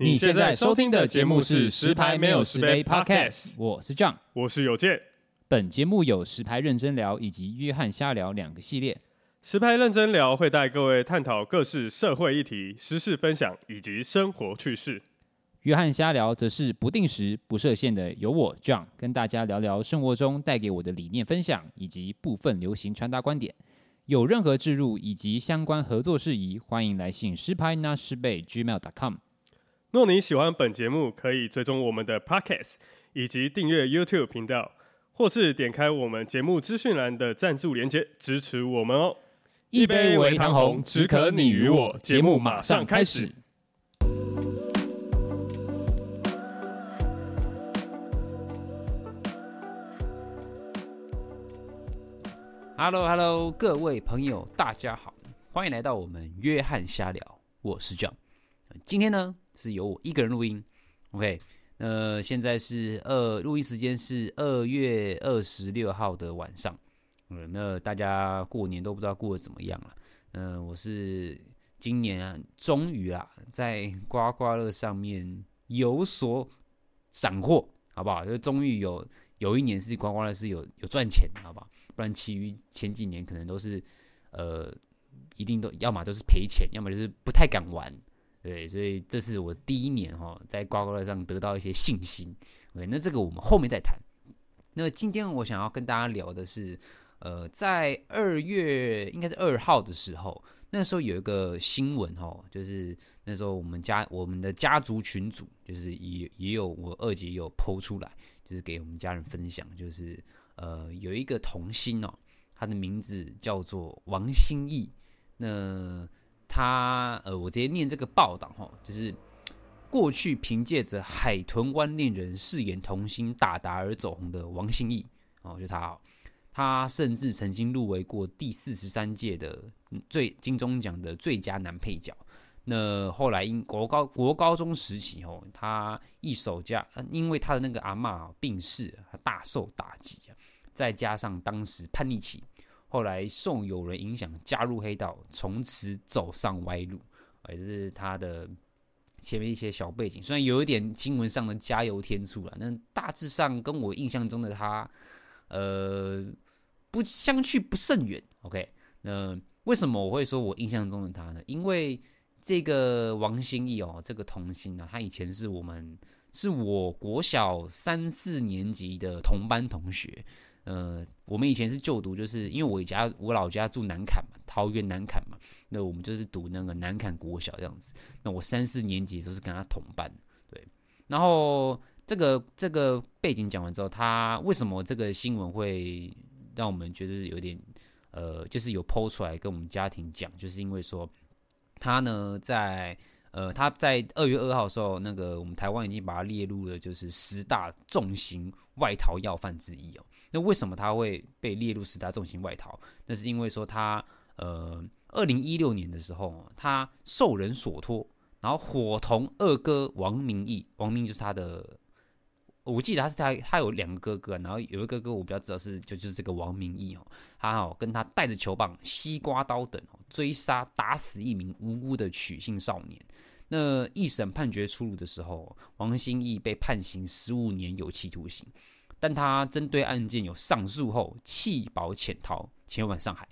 你现在收听的节目是《十牌没有十杯》Podcast，我是 John，我是有健。本节目有十牌认真聊以及约翰瞎聊两个系列。十牌认真聊会带各位探讨各式社会议题、时事分享以及生活趣事。约翰瞎聊则是不定时、不设限的，由我 John 跟大家聊聊生活中带给我的理念分享以及部分流行穿搭观点。有任何置入以及相关合作事宜，欢迎来信十牌拿十杯 gmail.com。若你喜欢本节目，可以追踪我们的 Podcast，以及订阅 YouTube 频道，或是点开我们节目资讯栏的赞助连接支持我们哦。一杯微糖红，只可你与我。节目马上开始。Hello，Hello，各位朋友，大家好，欢迎来到我们约翰瞎聊，我是 John。今天呢，是由我一个人录音，OK，呃，现在是二录音时间是二月二十六号的晚上，嗯，那大家过年都不知道过得怎么样了，嗯、呃，我是今年啊，终于啊，在刮刮乐上面有所斩获，好不好？就终于有有一年是刮刮乐是有有赚钱，好不好？不然其余前几年可能都是呃，一定都要么都是赔钱，要么就是不太敢玩。对，所以这是我第一年哈，在刮刮乐上得到一些信心。OK，那这个我们后面再谈。那今天我想要跟大家聊的是，呃，在二月应该是二号的时候，那时候有一个新闻哈，就是那时候我们家我们的家族群组，就是也也有我二姐有 po 出来，就是给我们家人分享，就是呃有一个童星哦，他的名字叫做王心义，那。他呃，我直接念这个报道哈，就是过去凭借着《海豚湾恋人》饰演童星大达而走红的王心义哦，就他，他甚至曾经入围过第四十三届的最金钟奖的最佳男配角。那后来因国高国高中时期哦，他一手家因为他的那个阿嬷病逝，他大受打击啊，再加上当时叛逆期。后来受友人影响加入黑道，从此走上歪路，也是他的前面一些小背景，虽然有一点新闻上的加油添醋了，但大致上跟我印象中的他，呃，不相去不甚远。OK，那为什么我会说我印象中的他呢？因为这个王心义哦，这个童星啊，他以前是我们是我国小三四年级的同班同学。呃，我们以前是就读，就是因为我家我老家住南坎嘛，桃园南坎嘛，那我们就是读那个南坎国小这样子。那我三四年级的时候是跟他同班，对。然后这个这个背景讲完之后，他为什么这个新闻会让我们觉得有点呃，就是有剖出来跟我们家庭讲，就是因为说他呢在。呃，他在二月二号的时候，那个我们台湾已经把他列入了就是十大重刑外逃要犯之一哦。那为什么他会被列入十大重刑外逃？那是因为说他呃，二零一六年的时候，他受人所托，然后伙同二哥王明义，王明就是他的。我记得他是他，他有两个哥哥，然后有一个哥哥我比较知道是就就是这个王明义哦，他哦跟他带着球棒、西瓜刀等哦追杀打死一名无辜的曲姓少年。那一审判决出炉的时候，王心义被判刑十五年有期徒刑，但他针对案件有上诉后弃保潜逃前往上海。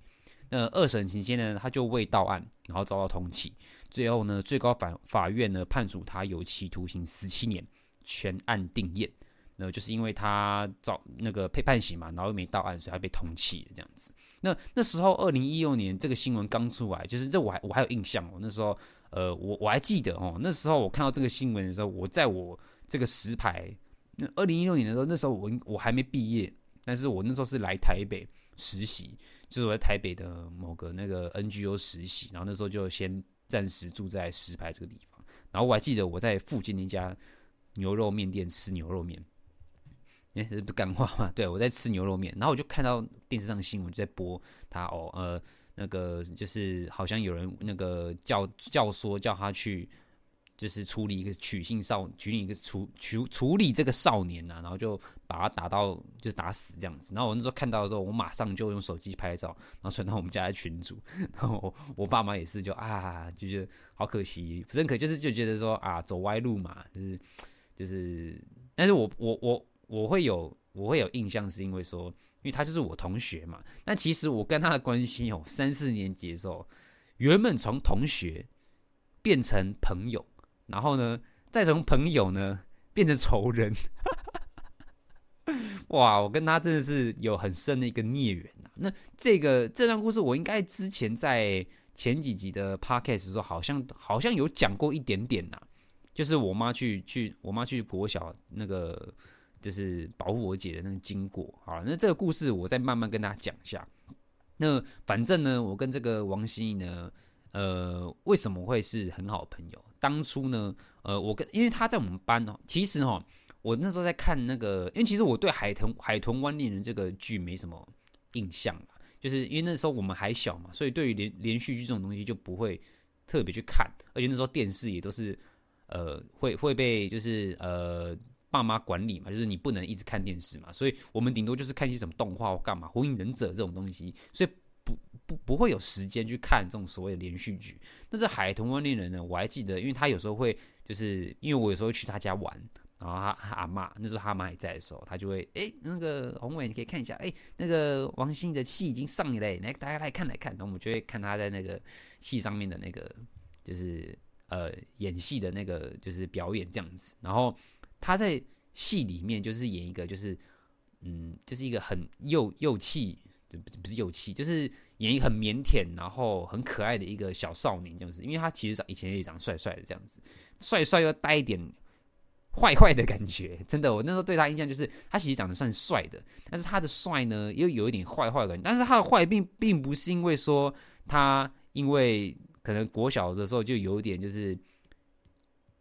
那二审期间呢，他就未到案，然后遭到通缉，最后呢，最高法法院呢判处他有期徒刑十七年，全案定谳。那就是因为他遭那个被判刑嘛，然后又没到案，所以他被通缉这样子。那那时候二零一六年这个新闻刚出来，就是这我还我还有印象哦。那时候呃，我我还记得哦，那时候我看到这个新闻的时候，我在我这个石牌，那二零一六年的时候，那时候我我还没毕业，但是我那时候是来台北实习，就是我在台北的某个那个 NGO 实习，然后那时候就先暂时住在石牌这个地方。然后我还记得我在附近的一家牛肉面店吃牛肉面，哎，这不干话吗？对，我在吃牛肉面，然后我就看到电视上的新闻就在播他哦，呃，那个就是好像有人那个教教唆叫他去。就是处理一个取信少，取理一个处处处理这个少年呐、啊，然后就把他打到就是打死这样子。然后我那时候看到的时候，我马上就用手机拍照，然后传到我们家的群组。然后我，我爸妈也是就啊，就觉得好可惜，不认可就是就觉得说啊，走歪路嘛，就是就是。但是我我我我会有我会有印象，是因为说，因为他就是我同学嘛。那其实我跟他的关系哦，三四年级的时候，原本从同学变成朋友。然后呢，再从朋友呢变成仇人，哇！我跟他真的是有很深的一个孽缘呐。那这个这段故事，我应该之前在前几集的 podcast 的时候，好像好像有讲过一点点呐。就是我妈去去，我妈去国小那个，就是保护我姐的那个经过。好，那这个故事我再慢慢跟大家讲一下。那反正呢，我跟这个王心怡呢。呃，为什么会是很好的朋友？当初呢，呃，我跟因为他在我们班哦，其实哈，我那时候在看那个，因为其实我对海豚《海豚湾恋人》这个剧没什么印象，就是因为那时候我们还小嘛，所以对于连连续剧这种东西就不会特别去看，而且那时候电视也都是呃会会被就是呃爸妈管理嘛，就是你不能一直看电视嘛，所以我们顶多就是看一些什么动画或干嘛，《火影忍者》这种东西，所以。不不不会有时间去看这种所谓的连续剧。但是《海豚湾恋人》呢，我还记得，因为他有时候会，就是因为我有时候去他家玩，然后他，他阿妈那时候他阿妈还在的时候，他就会哎，那个宏伟你可以看一下，哎，那个王心的戏已经上了嘞，来大家来看来看，然后我们就会看他在那个戏上面的那个就是呃演戏的那个就是表演这样子。然后他在戏里面就是演一个就是嗯，就是一个很幼幼气。就不是幼气，就是演一个很腼腆，然后很可爱的一个小少年，这样子。因为他其实以前也长得帅帅的这样子，帅帅又带一点坏坏的感觉。真的，我那时候对他印象就是他其实长得算帅的，但是他的帅呢又有一点坏坏的感觉。但是他的坏并并不是因为说他因为可能国小的时候就有点就是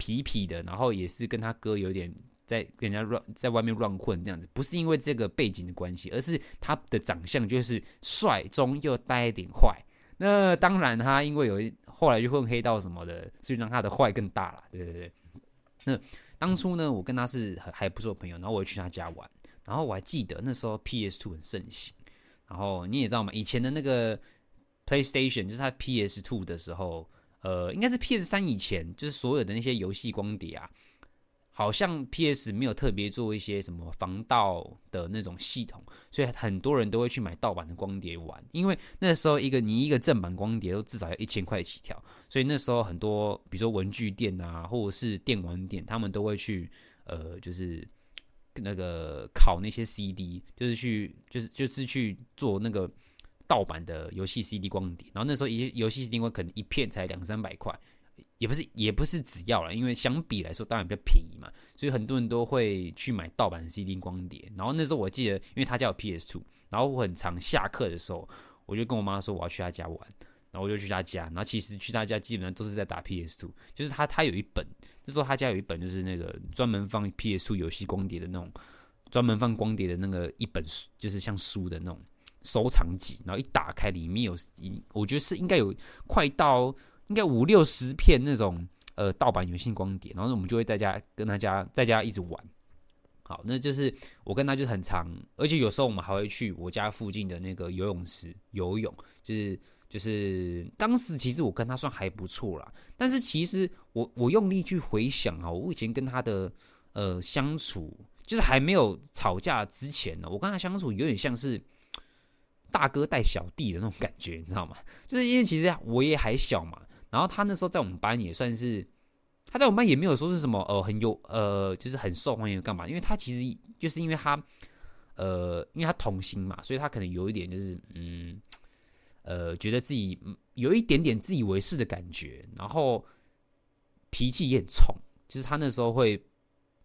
痞痞的，然后也是跟他哥有点。在跟人家乱在外面乱混这样子，不是因为这个背景的关系，而是他的长相就是帅中又带一点坏。那当然，他因为有一后来就混黑道什么的，所以让他的坏更大了。对对对。那当初呢，我跟他是还还不错朋友，然后我也去他家玩，然后我还记得那时候 PS Two 很盛行，然后你也知道嘛，以前的那个 PlayStation 就是他 PS Two 的时候，呃，应该是 PS3 以前，就是所有的那些游戏光碟啊。好像 PS 没有特别做一些什么防盗的那种系统，所以很多人都会去买盗版的光碟玩。因为那时候一个你一个正版光碟都至少要一千块起跳，所以那时候很多比如说文具店啊，或者是电玩店，他们都会去呃，就是那个拷那些 CD，就是去就是就是去做那个盗版的游戏 CD 光碟。然后那时候一游戏 CD 光可能一片才两三百块。也不是，也不是只要了，因为相比来说当然比较便宜嘛，所以很多人都会去买盗版 CD 光碟。然后那时候我记得，因为他家有 PS Two，然后我很常下课的时候，我就跟我妈说我要去他家玩，然后我就去他家。然后其实去他家基本上都是在打 PS Two，就是他他有一本，那时候他家有一本就是那个专门放 PS Two 游戏光碟的那种，专门放光碟的那个一本书，就是像书的那种收藏集。然后一打开里面有一，我觉得是应该有快到。应该五六十片那种呃盗版游戏光碟，然后我们就会在家跟他家在家一直玩。好，那就是我跟他就很常，而且有时候我们还会去我家附近的那个游泳池游泳。就是就是当时其实我跟他算还不错啦，但是其实我我用力去回想啊，我以前跟他的呃相处，就是还没有吵架之前呢，我跟他相处有点像是。大哥带小弟的那种感觉，你知道吗？就是因为其实我也还小嘛，然后他那时候在我们班也算是，他在我们班也没有说是什么呃很有呃就是很受欢迎干嘛，因为他其实就是因为他呃因为他童心嘛，所以他可能有一点就是嗯呃觉得自己有一点点自以为是的感觉，然后脾气也很冲，就是他那时候会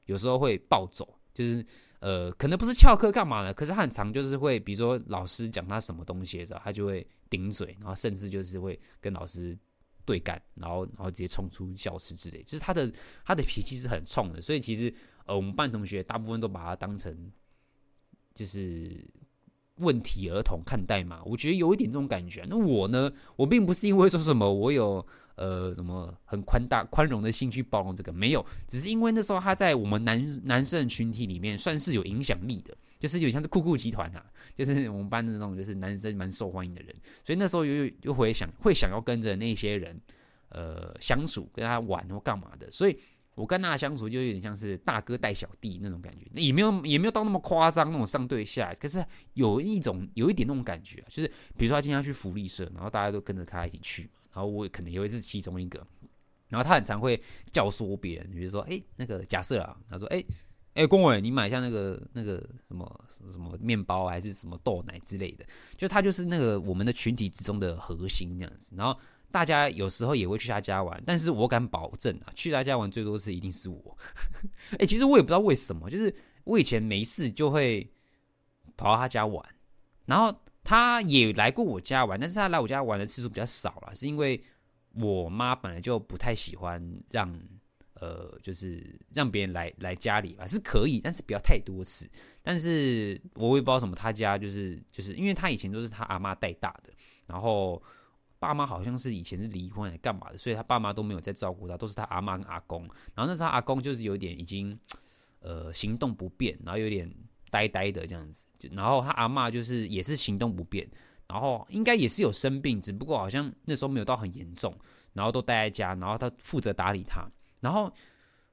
有时候会暴走，就是。呃，可能不是翘课干嘛的，可是他很常就是会，比如说老师讲他什么东西的时候，他就会顶嘴，然后甚至就是会跟老师对干，然后然后直接冲出教室之类，就是他的他的脾气是很冲的，所以其实呃我们班同学大部分都把他当成就是问题儿童看待嘛，我觉得有一点这种感觉。那我呢，我并不是因为说什么我有呃什么很宽大宽容的心去包容这个，没有，只是因为那时候他在我们男男生群体里面算是有影响力的。就是有点像是酷酷集团啊，就是我们班的那种，就是男生蛮受欢迎的人，所以那时候又又会想会想要跟着那些人，呃，相处，跟他玩或干嘛的，所以我跟他相处就有点像是大哥带小弟那种感觉，也没有也没有到那么夸张那种上对下，可是有一种有一点那种感觉，就是比如说他今天要去福利社，然后大家都跟着他一起去嘛，然后我可能也会是其中一个，然后他很常会教唆别人，比如说，哎，那个假设啊，他说，哎。哎，龚伟，你买一下那个那个什么什么面包还是什么豆奶之类的，就他就是那个我们的群体之中的核心这样子。然后大家有时候也会去他家玩，但是我敢保证啊，去他家玩最多次一定是我。哎，其实我也不知道为什么，就是我以前没事就会跑到他家玩，然后他也来过我家玩，但是他来我家玩的次数比较少了，是因为我妈本来就不太喜欢让。呃，就是让别人来来家里吧，是可以，但是不要太多次。但是我也不知道什么，他家就是就是，因为他以前都是他阿妈带大的，然后爸妈好像是以前是离婚还干嘛的，所以他爸妈都没有在照顾他，都是他阿妈跟阿公。然后那时候阿公就是有点已经呃行动不便，然后有点呆呆的这样子。然后他阿妈就是也是行动不便，然后应该也是有生病，只不过好像那时候没有到很严重，然后都待在家，然后他负责打理他。然后，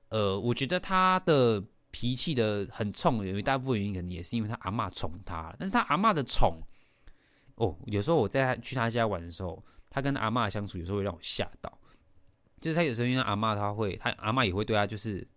呃，我觉得他的脾气的很冲，有一大部分原因可能也是因为他阿嬷宠他。但是他阿嬷的宠，哦，有时候我在去他家玩的时候，他跟阿嬷相处，有时候会让我吓到。就是他有时候因为阿嬷，他会，他阿嬷也会对他就是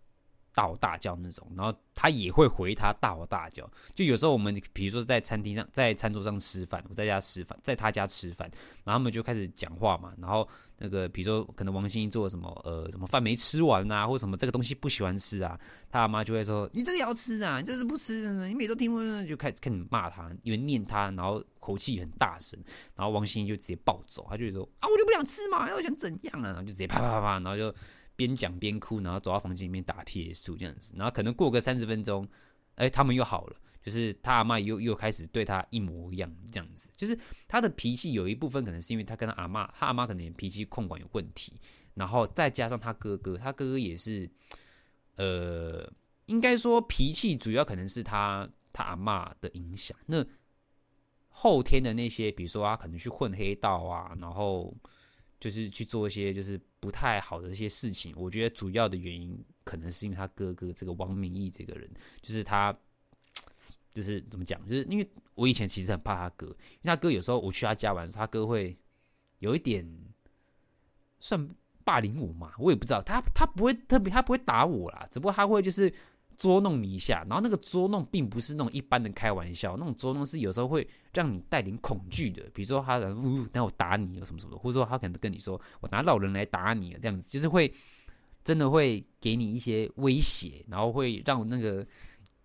大吼大叫那种，然后他也会回他大吼大叫。就有时候我们比如说在餐厅上，在餐桌上吃饭，我在家吃饭，在他家吃饭，然后他们就开始讲话嘛，然后。那个，比如说，可能王心怡做什么，呃，什么饭没吃完啊，或什么这个东西不喜欢吃啊，他阿妈就会说：“你这个要吃啊，你这是不吃，你每周听不，就开始开始骂他，因为念他，然后口气很大声，然后王心怡就直接暴走，他就说：啊，我就不想吃嘛，要想怎样啊？然后就直接啪啪啪啪，然后就边讲边哭，然后走到房间里面打 PS 这样子，然后可能过个三十分钟，哎，他们又好了。”就是他阿妈又又开始对他一模一样这样子，就是他的脾气有一部分可能是因为他跟他阿妈，他阿妈可能脾气控管有问题，然后再加上他哥哥，他哥哥也是，呃，应该说脾气主要可能是他他阿妈的影响。那后天的那些，比如说他可能去混黑道啊，然后就是去做一些就是不太好的一些事情，我觉得主要的原因可能是因为他哥哥这个王明义这个人，就是他。就是怎么讲？就是因为我以前其实很怕他哥，因为他哥有时候我去他家玩的时候，他哥会有一点算霸凌我嘛，我也不知道。他他不会特别，他不会打我啦，只不过他会就是捉弄你一下。然后那个捉弄并不是那种一般的开玩笑，那种捉弄是有时候会让你带点恐惧的。比如说他人呜，那我打你有什么什么的，或者说他可能跟你说我拿老人来打你这样子，就是会真的会给你一些威胁，然后会让那个。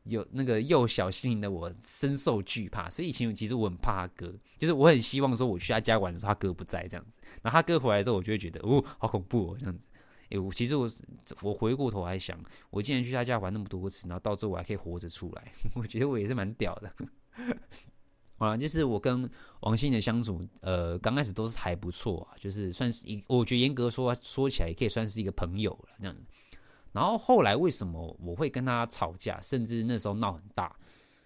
有那个幼小心灵的我深受惧怕，所以以前其实我很怕他哥，就是我很希望说我去他家玩的时候他哥不在这样子，然后他哥回来之后我就会觉得哦好恐怖哦这样子，哎我其实我我回过头来想，我竟然去他家玩那么多次，然后到最后我还可以活着出来，我觉得我也是蛮屌的。好了，就是我跟王心的相处，呃刚开始都是还不错啊，就是算是一，我觉得严格说说起来也可以算是一个朋友了这样子。然后后来为什么我会跟他吵架，甚至那时候闹很大，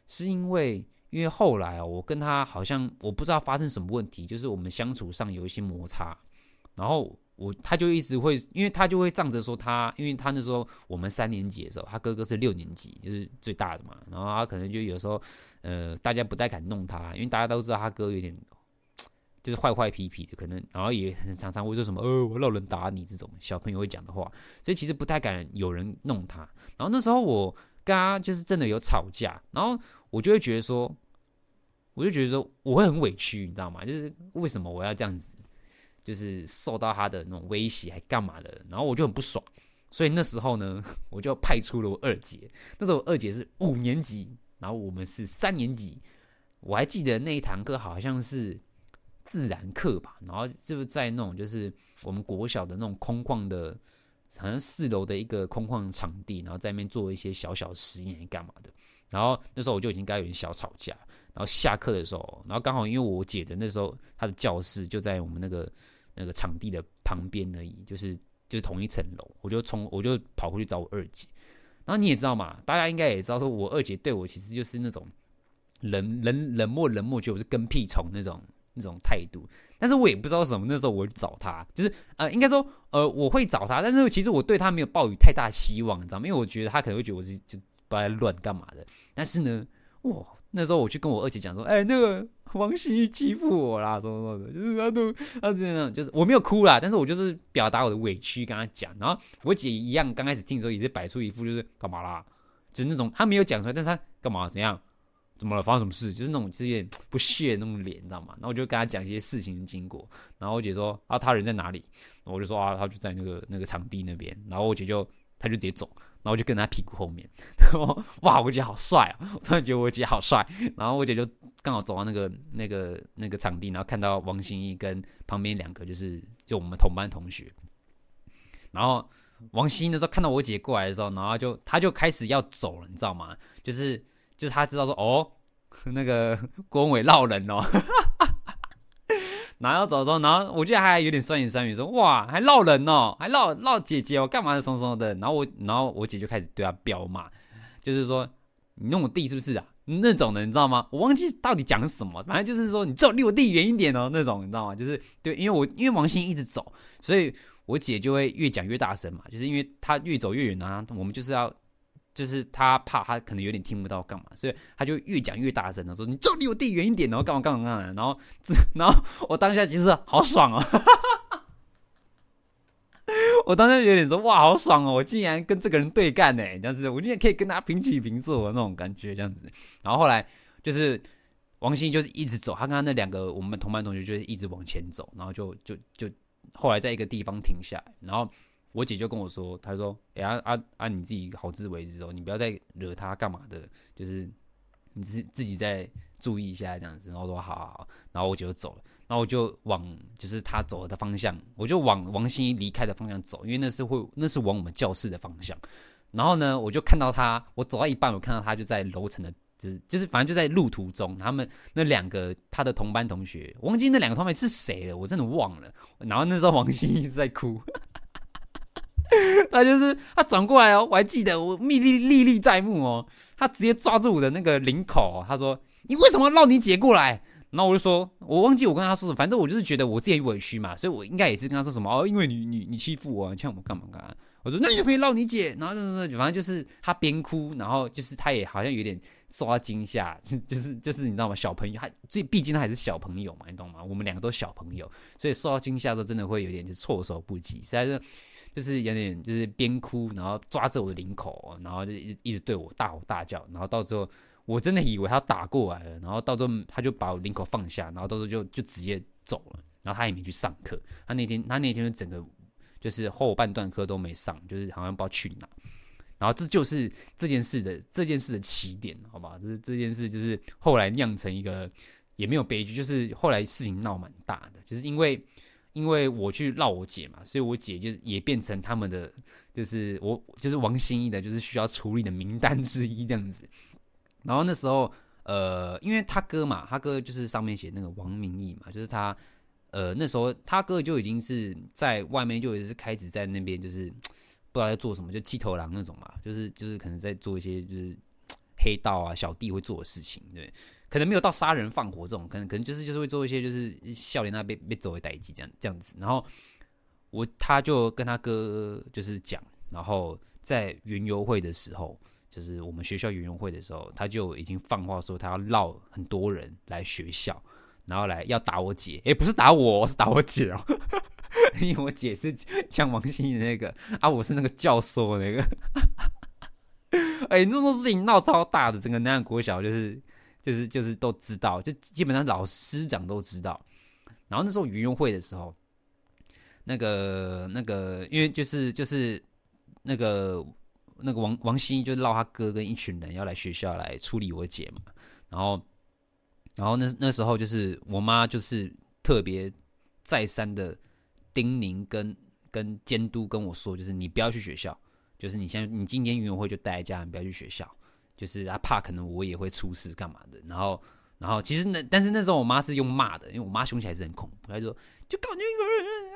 是因为因为后来啊，我跟他好像我不知道发生什么问题，就是我们相处上有一些摩擦，然后我他就一直会，因为他就会仗着说他，因为他那时候我们三年级的时候，他哥哥是六年级，就是最大的嘛，然后他可能就有时候呃大家不太敢弄他，因为大家都知道他哥有点。就是坏坏皮皮的，可能然后也常常会说什么“呃，我老人打你”这种小朋友会讲的话，所以其实不太敢有人弄他。然后那时候我跟他就是真的有吵架，然后我就会觉得说，我就觉得说我会很委屈，你知道吗？就是为什么我要这样子，就是受到他的那种威胁还干嘛的，然后我就很不爽。所以那时候呢，我就派出了我二姐。那时候我二姐是五年级，然后我们是三年级。我还记得那一堂课好像是。自然课吧，然后就是在那种就是我们国小的那种空旷的，好像四楼的一个空旷场地，然后在那边做一些小小实验干嘛的。然后那时候我就已经跟有点小吵架，然后下课的时候，然后刚好因为我姐的那时候她的教室就在我们那个那个场地的旁边而已，就是就是同一层楼，我就从我就跑过去找我二姐。然后你也知道嘛，大家应该也知道，说我二姐对我其实就是那种冷冷冷漠冷漠，觉得我是跟屁虫那种那种态度。但是我也不知道什么，那时候我去找她，就是呃，应该说呃，我会找她，但是其实我对她没有抱有太大希望，你知道吗？因为我觉得她可能会觉得我是就不爱乱干嘛的。但是呢，哇，那时候我去跟我二姐讲说，哎，那个王心玉欺负我啦，什么什么的，就是她都她这样，就是我没有哭啦，但是我就是表达我的委屈跟她讲。然后我姐一样，刚开始听的时候也是摆出一副就是干嘛啦，就是那种她没有讲出来，但是她干嘛怎样？怎么了？发生什么事？就是那种有点不屑的那种脸，你知道吗？然后我就跟他讲一些事情的经过。然后我姐说：“啊，他人在哪里？”我就说：“啊，他就在那个那个场地那边。”然后我姐就，他就直接走。然后我就跟在他屁股后面。然后哇，我姐好帅啊！我突然觉得我姐好帅。然后我姐就刚好走到那个那个那个场地，然后看到王心怡跟旁边两个就是就我们同班同学。然后王心怡那时候看到我姐过来的时候，然后就他就开始要走了，你知道吗？就是。就是他知道说哦，那个郭文伟闹人哦，然后走的时候，然后我记得还有点酸言酸语说哇，还闹人哦，还闹闹姐姐哦，干嘛的什么什么的。然后我，然后我姐就开始对他飙骂，就是说你弄我弟是不是啊？那种的你知道吗？我忘记到底讲什么，反正就是说你最好离我弟远一点哦，那种你知道吗？就是对，因为我因为王鑫一直走，所以我姐就会越讲越大声嘛，就是因为他越走越远啊，我们就是要。就是他怕他可能有点听不到干嘛，所以他就越讲越大声的说：“你就离我弟远一点，然后干嘛干嘛干嘛。”然后，然后我当下其实好爽哦，我当下有点说：“哇，好爽哦！我竟然跟这个人对干呢，这样子，我竟然可以跟他平起平坐的那种感觉，这样子。”然后后来就是王鑫就是一直走，他跟他那两个我们同班同学就是一直往前走，然后就就就后来在一个地方停下来，然后。我姐就跟我说，她说：“哎、呀啊啊，你自己好自为之哦，你不要再惹他干嘛的，就是你自自己再注意一下这样子。”然后说：“好好好。”然后我姐就走了，然后我就往就是他走了的方向，我就往王心怡离开的方向走，因为那是会那是往我们教室的方向。然后呢，我就看到他，我走到一半，我看到他就在楼层的，就是就是反正就在路途中，他们那两个他的同班同学，我忘记那两个同班是谁了，我真的忘了。然后那时候王心怡一直在哭。他就是他转过来哦，我还记得我历历历历在目哦。他直接抓住我的那个领口，他说：“你为什么要绕你姐过来？”然后我就说：“我忘记我跟他说什么，反正我就是觉得我自己委屈嘛，所以我应该也是跟他说什么哦，因为你你你欺负我，你欠我干嘛干嘛。”我说：“那你就可以绕你姐。”然后就是反正就是他边哭，然后就是他也好像有点受到惊吓，就是就是你知道吗？小朋友他最毕竟他还是小朋友嘛，你懂吗？我们两个都小朋友，所以受到惊吓的时候真的会有点就是措手不及，实在是。就是有点，就是边哭，然后抓着我的领口，然后就一直一直对我大吼大叫，然后到最后我真的以为他打过来了，然后到最后他就把我领口放下，然后到时候就就直接走了，然后他也没去上课，他那天他那天就整个就是后半段课都没上，就是好像不知道去哪，然后这就是这件事的这件事的起点，好吧？这这件事就是后来酿成一个也没有悲剧，就是后来事情闹蛮大的，就是因为。因为我去闹我姐嘛，所以我姐就也变成他们的，就是我就是王心怡的，就是需要处理的名单之一这样子。然后那时候，呃，因为他哥嘛，他哥就是上面写那个王明义嘛，就是他，呃，那时候他哥就已经是在外面就也是开始在那边，就是不知道在做什么，就气头狼那种嘛，就是就是可能在做一些就是黑道啊小弟会做的事情，对。可能没有到杀人放火这种，可能可能就是就是会做一些就是笑脸那被被走为代际这样这样子，然后我他就跟他哥就是讲，然后在云游会的时候，就是我们学校云游会的时候，他就已经放话说他要绕很多人来学校，然后来要打我姐，诶，不是打我，是打我姐哦，因为我姐是呛王心怡那个啊，我是那个教授那个，哎，那时候事情闹超大的，整个南洋国小就是。就是就是都知道，就基本上老师长都知道。然后那时候云游会的时候，那个那个，因为就是就是那个那个王王心怡就绕他哥跟一群人要来学校来处理我姐嘛。然后然后那那时候就是我妈就是。特别再三的叮咛跟跟监督跟我说，就是你不要去学校，就是你先你今天运动会就待在家，你不要去学校，就是他怕可能我也会出事干嘛的。然后然后其实那但是那时候我妈是用骂的，因为我妈凶起来是很恐怖，她说就搞你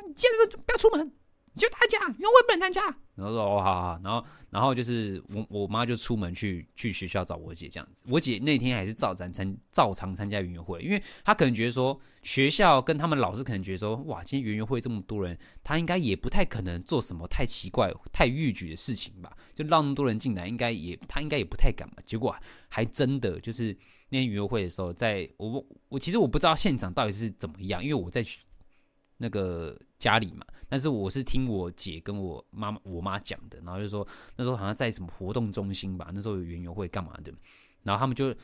你今天不要出门。就大家，因为我也不能参加。然后说哦，好好，然后然后就是我我妈就出门去去学校找我姐这样子。我姐那天还是照常参照常参加园游会，因为她可能觉得说学校跟他们老师可能觉得说哇，今天园游会这么多人，她应该也不太可能做什么太奇怪、太逾矩的事情吧？就让那么多人进来，应该也她应该也不太敢吧？结果还真的就是那天园游会的时候，在我我其实我不知道现场到底是怎么样，因为我在那个家里嘛。但是我是听我姐跟我妈妈我妈讲的，然后就说那时候好像在什么活动中心吧，那时候有园游会干嘛的，然后他们就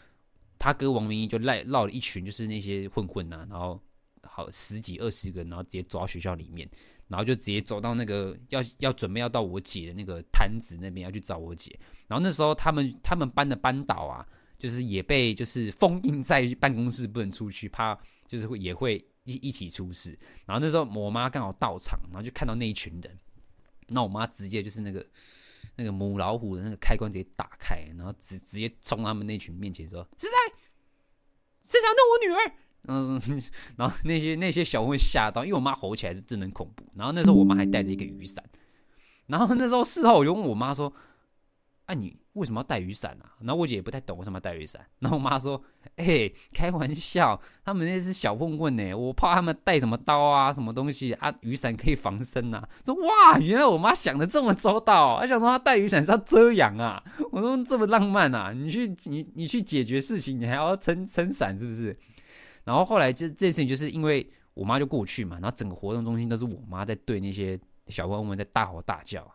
他哥王明义就赖绕了一群就是那些混混啊，然后好十几二十个，然后直接走到学校里面，然后就直接走到那个要要准备要到我姐的那个摊子那边要去找我姐，然后那时候他们他们班的班导啊，就是也被就是封印在办公室不能出去，怕就是会也会。一一起出事，然后那时候我妈刚好到场，然后就看到那一群人，那我妈直接就是那个那个母老虎的那个开关直接打开，然后直直接冲他们那群面前说：“是谁？是谁弄我女儿？”嗯，然后那些那些小混吓到，因为我妈吼起来是真的很恐怖。然后那时候我妈还带着一个雨伞，然后那时候事后我就问我妈说：“啊，你？”为什么要带雨伞啊？然后我姐也不太懂为什么要带雨伞。然后我妈说：“哎、开玩笑，他们那是小混混呢，我怕他们带什么刀啊，什么东西啊？雨伞可以防身呐。”说哇，原来我妈想的这么周到，她想说她带雨伞是要遮阳啊。我说这么浪漫啊，你去你你去解决事情，你还要撑撑伞是不是？然后后来这这件事情就是因为我妈就过去嘛，然后整个活动中心都是我妈在对那些小混混在大吼大叫。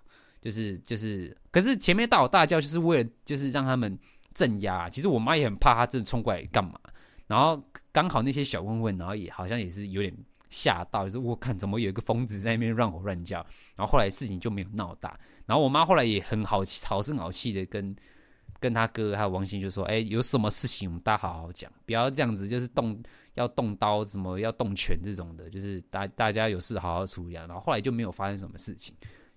就是就是，可是前面大吼大叫，就是为了就是让他们镇压。其实我妈也很怕他真的冲过来干嘛。然后刚好那些小混混，然后也好像也是有点吓到，就是我看怎么有一个疯子在那边乱吼乱叫。然后后来事情就没有闹大。然后我妈后来也很好好声好气的跟跟他哥还有王鑫就说：“哎，有什么事情我们大家好好讲，不要这样子，就是动要动刀什么要动拳这种的，就是大大家有事好好处理啊。”然后后来就没有发生什么事情。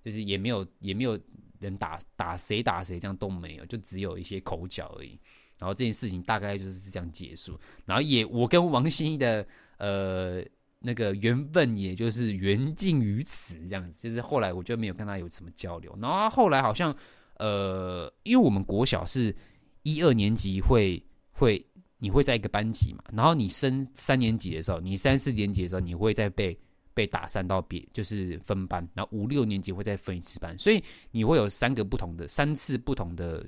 就是也没有也没有人打打谁打谁，这样都没有，就只有一些口角而已。然后这件事情大概就是这样结束。然后也我跟王心怡的呃那个缘分，也就是缘尽于此这样子。就是后来我就没有跟他有什么交流。然后后来好像呃，因为我们国小是一二年级会会你会在一个班级嘛，然后你升三年级的时候，你三四年级的时候你会再被。被打散到别就是分班，然后五六年级会再分一次班，所以你会有三个不同的三次不同的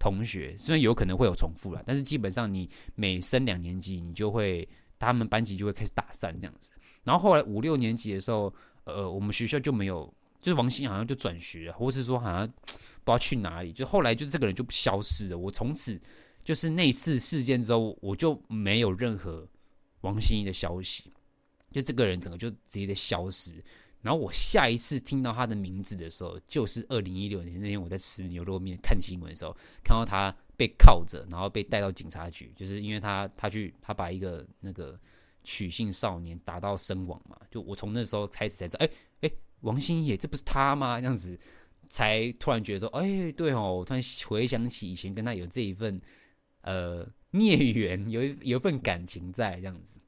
同学，虽然有可能会有重复了，但是基本上你每升两年级，你就会他们班级就会开始打散这样子。然后后来五六年级的时候，呃，我们学校就没有，就是王鑫好像就转学，或是说好像不知道去哪里，就后来就这个人就消失了。我从此就是那次事件之后，我就没有任何王心怡的消息。就这个人整个就直接的消失，然后我下一次听到他的名字的时候，就是二零一六年那天我在吃牛肉面看新闻的时候，看到他被铐着，然后被带到警察局，就是因为他他去他把一个那个取信少年打到身亡嘛，就我从那时候开始才知道，哎哎，王心野，这不是他吗？这样子才突然觉得说，哎，对哦，我突然回想起以前跟他有这一份呃孽缘，有一有一份感情在这样子。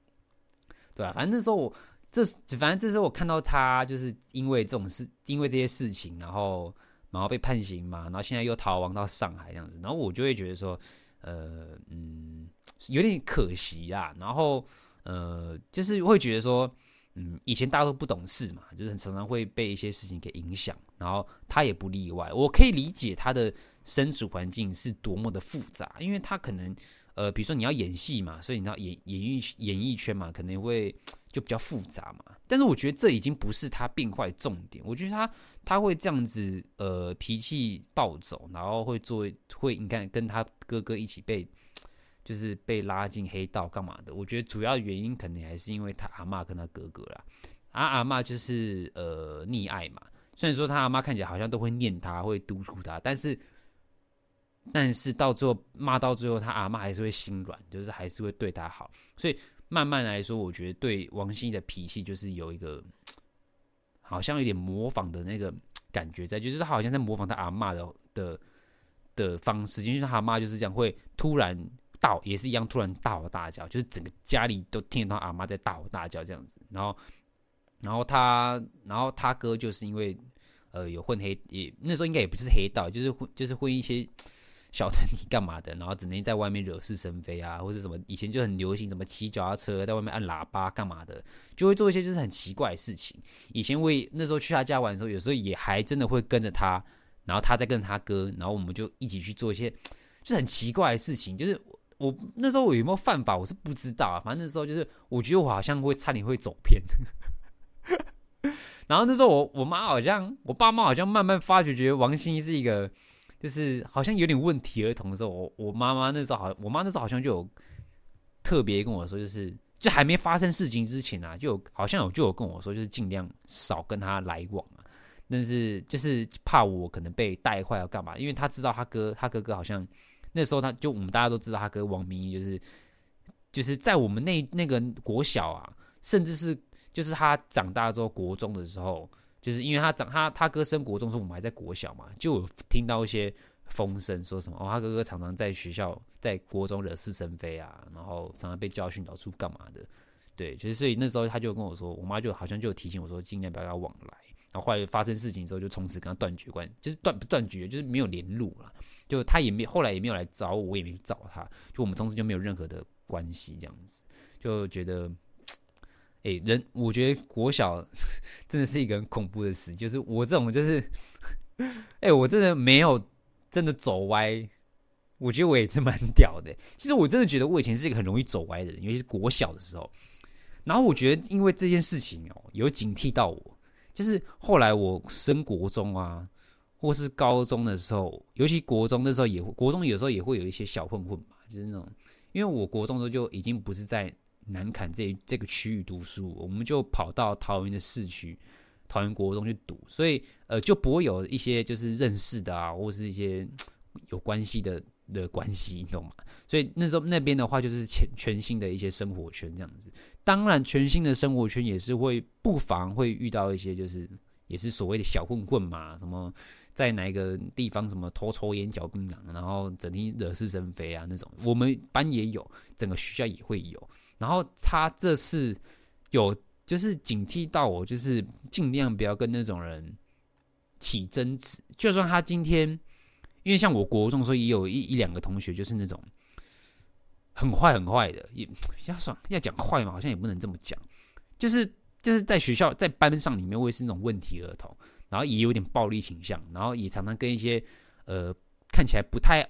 对啊，反正那时候我这，反正这时候我看到他，就是因为这种事，因为这些事情，然后然后被判刑嘛，然后现在又逃亡到上海这样子，然后我就会觉得说，呃，嗯，有点可惜啊。然后呃，就是会觉得说，嗯，以前大家都不懂事嘛，就是常常会被一些事情给影响，然后他也不例外。我可以理解他的身处环境是多么的复杂，因为他可能。呃，比如说你要演戏嘛，所以你要演演艺演艺圈嘛，可能会就比较复杂嘛。但是我觉得这已经不是他变坏重点。我觉得他他会这样子，呃，脾气暴走，然后会做会你看跟他哥哥一起被就是被拉进黑道干嘛的。我觉得主要原因可能还是因为他阿嬷跟他哥哥啦。啊，阿嬷就是呃溺爱嘛。虽然说他阿嬷看起来好像都会念他，会督促他，但是。但是到最后骂到最后，他阿妈还是会心软，就是还是会对他好。所以慢慢来说，我觉得对王心怡的脾气就是有一个好像有点模仿的那个感觉在，就是他好像在模仿他阿妈的的的方式，因为他阿妈就是这样会突然大也是一样突然大吼大叫，就是整个家里都听得到阿妈在大吼大叫这样子，然后然后他然后他哥就是因为呃有混黑也那时候应该也不是黑道，就是混就是混一些。小团体干嘛的？然后整天在外面惹是生非啊，或者什么？以前就很流行什么骑脚踏车在外面按喇叭干嘛的，就会做一些就是很奇怪的事情。以前我也那时候去他家玩的时候，有时候也还真的会跟着他，然后他再跟着他哥，然后我们就一起去做一些就很奇怪的事情。就是我那时候我有没有犯法，我是不知道啊。反正那时候就是我觉得我好像会差点会走偏。然后那时候我我妈好像我爸妈好像慢慢发觉，觉得王心怡是一个。就是好像有点问题儿童的时候，我我妈妈那时候好，我妈那时候好像就有特别跟我说，就是就还没发生事情之前啊，就有好像有就有跟我说，就是尽量少跟他来往啊。但是就是怕我可能被带坏要干嘛，因为他知道他哥，他哥哥好像那时候他就我们大家都知道他哥王明义，就是就是在我们那那个国小啊，甚至是就是他长大之后国中的时候。就是因为他长他他哥升国中时候，我们还在国小嘛，就有听到一些风声，说什么哦，他哥哥常常在学校在国中惹是生非啊，然后常常被教训导出干嘛的，对，就是所以那时候他就跟我说，我妈就好像就提醒我说，尽量不要往来，然后后来发生事情之后，就从此跟他断绝关，就是断断绝，就是没有联络了，就他也没后来也没有来找我，我也没去找他，就我们从此就没有任何的关系，这样子。就觉得。哎、人，我觉得国小 真的是一个很恐怖的事。就是我这种，就是，哎、我真的没有真的走歪。我觉得我也是蛮 屌的。其实我真的觉得我以前是一个很容易走歪的人，尤其是国小的时候。然后我觉得，因为这件事情哦，有警惕到我。就是后来我升国中啊，或是高中的时候，尤其国中的时候也会，国中有时候也会有一些小混混嘛，就是那种，因为我国中的时候就已经不是在。南坎这这个区域读书，我们就跑到桃园的市区，桃园国中去读，所以呃就不会有一些就是认识的啊，或是一些有关系的的关系，你懂吗？所以那时候那边的话就是全全新的一些生活圈这样子。当然，全新的生活圈也是会不妨会遇到一些就是也是所谓的小混混嘛，什么在哪一个地方什么偷抽烟、嚼槟榔，然后整天惹是生非啊那种。我们班也有，整个学校也会有。然后他这次有就是警惕到我，就是尽量不要跟那种人起争执。就算他今天，因为像我国中的时候也有一一两个同学，就是那种很坏很坏的，也要说要讲坏嘛，好像也不能这么讲。就是就是在学校在班上里面，会是那种问题儿童，然后也有点暴力倾向，然后也常常跟一些呃看起来不太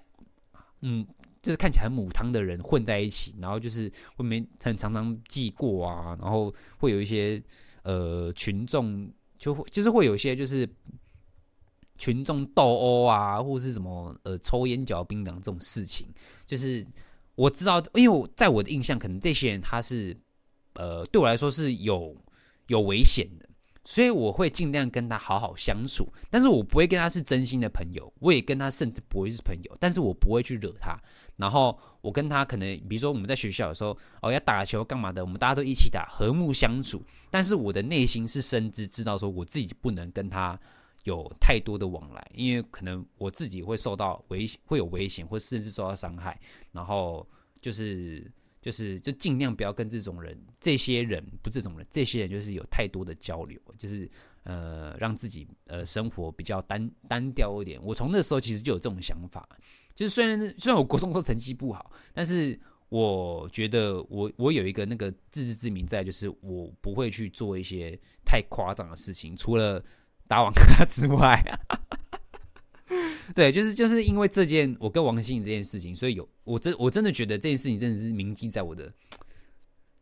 嗯。就是看起来很母汤的人混在一起，然后就是会没很常常记过啊，然后会有一些呃群众就会就是会有一些就是群众斗殴啊，或是什么呃抽烟嚼槟榔这种事情，就是我知道，因为我在我的印象，可能这些人他是呃对我来说是有有危险的。所以我会尽量跟他好好相处，但是我不会跟他是真心的朋友，我也跟他甚至不会是朋友，但是我不会去惹他。然后我跟他可能，比如说我们在学校的时候，哦要打球干嘛的，我们大家都一起打，和睦相处。但是我的内心是深知知道说，我自己不能跟他有太多的往来，因为可能我自己会受到危，会有危险，或甚至受到伤害。然后就是。就是就尽量不要跟这种人，这些人不这种人，这些人就是有太多的交流，就是呃让自己呃生活比较单单调一点。我从那时候其实就有这种想法，就是虽然虽然我国中时候成绩不好，但是我觉得我我有一个那个自知之明在，就是我不会去做一些太夸张的事情，除了打网咖之外。对，就是就是因为这件我跟王心怡这件事情，所以有我真我真的觉得这件事情真的是铭记在我的，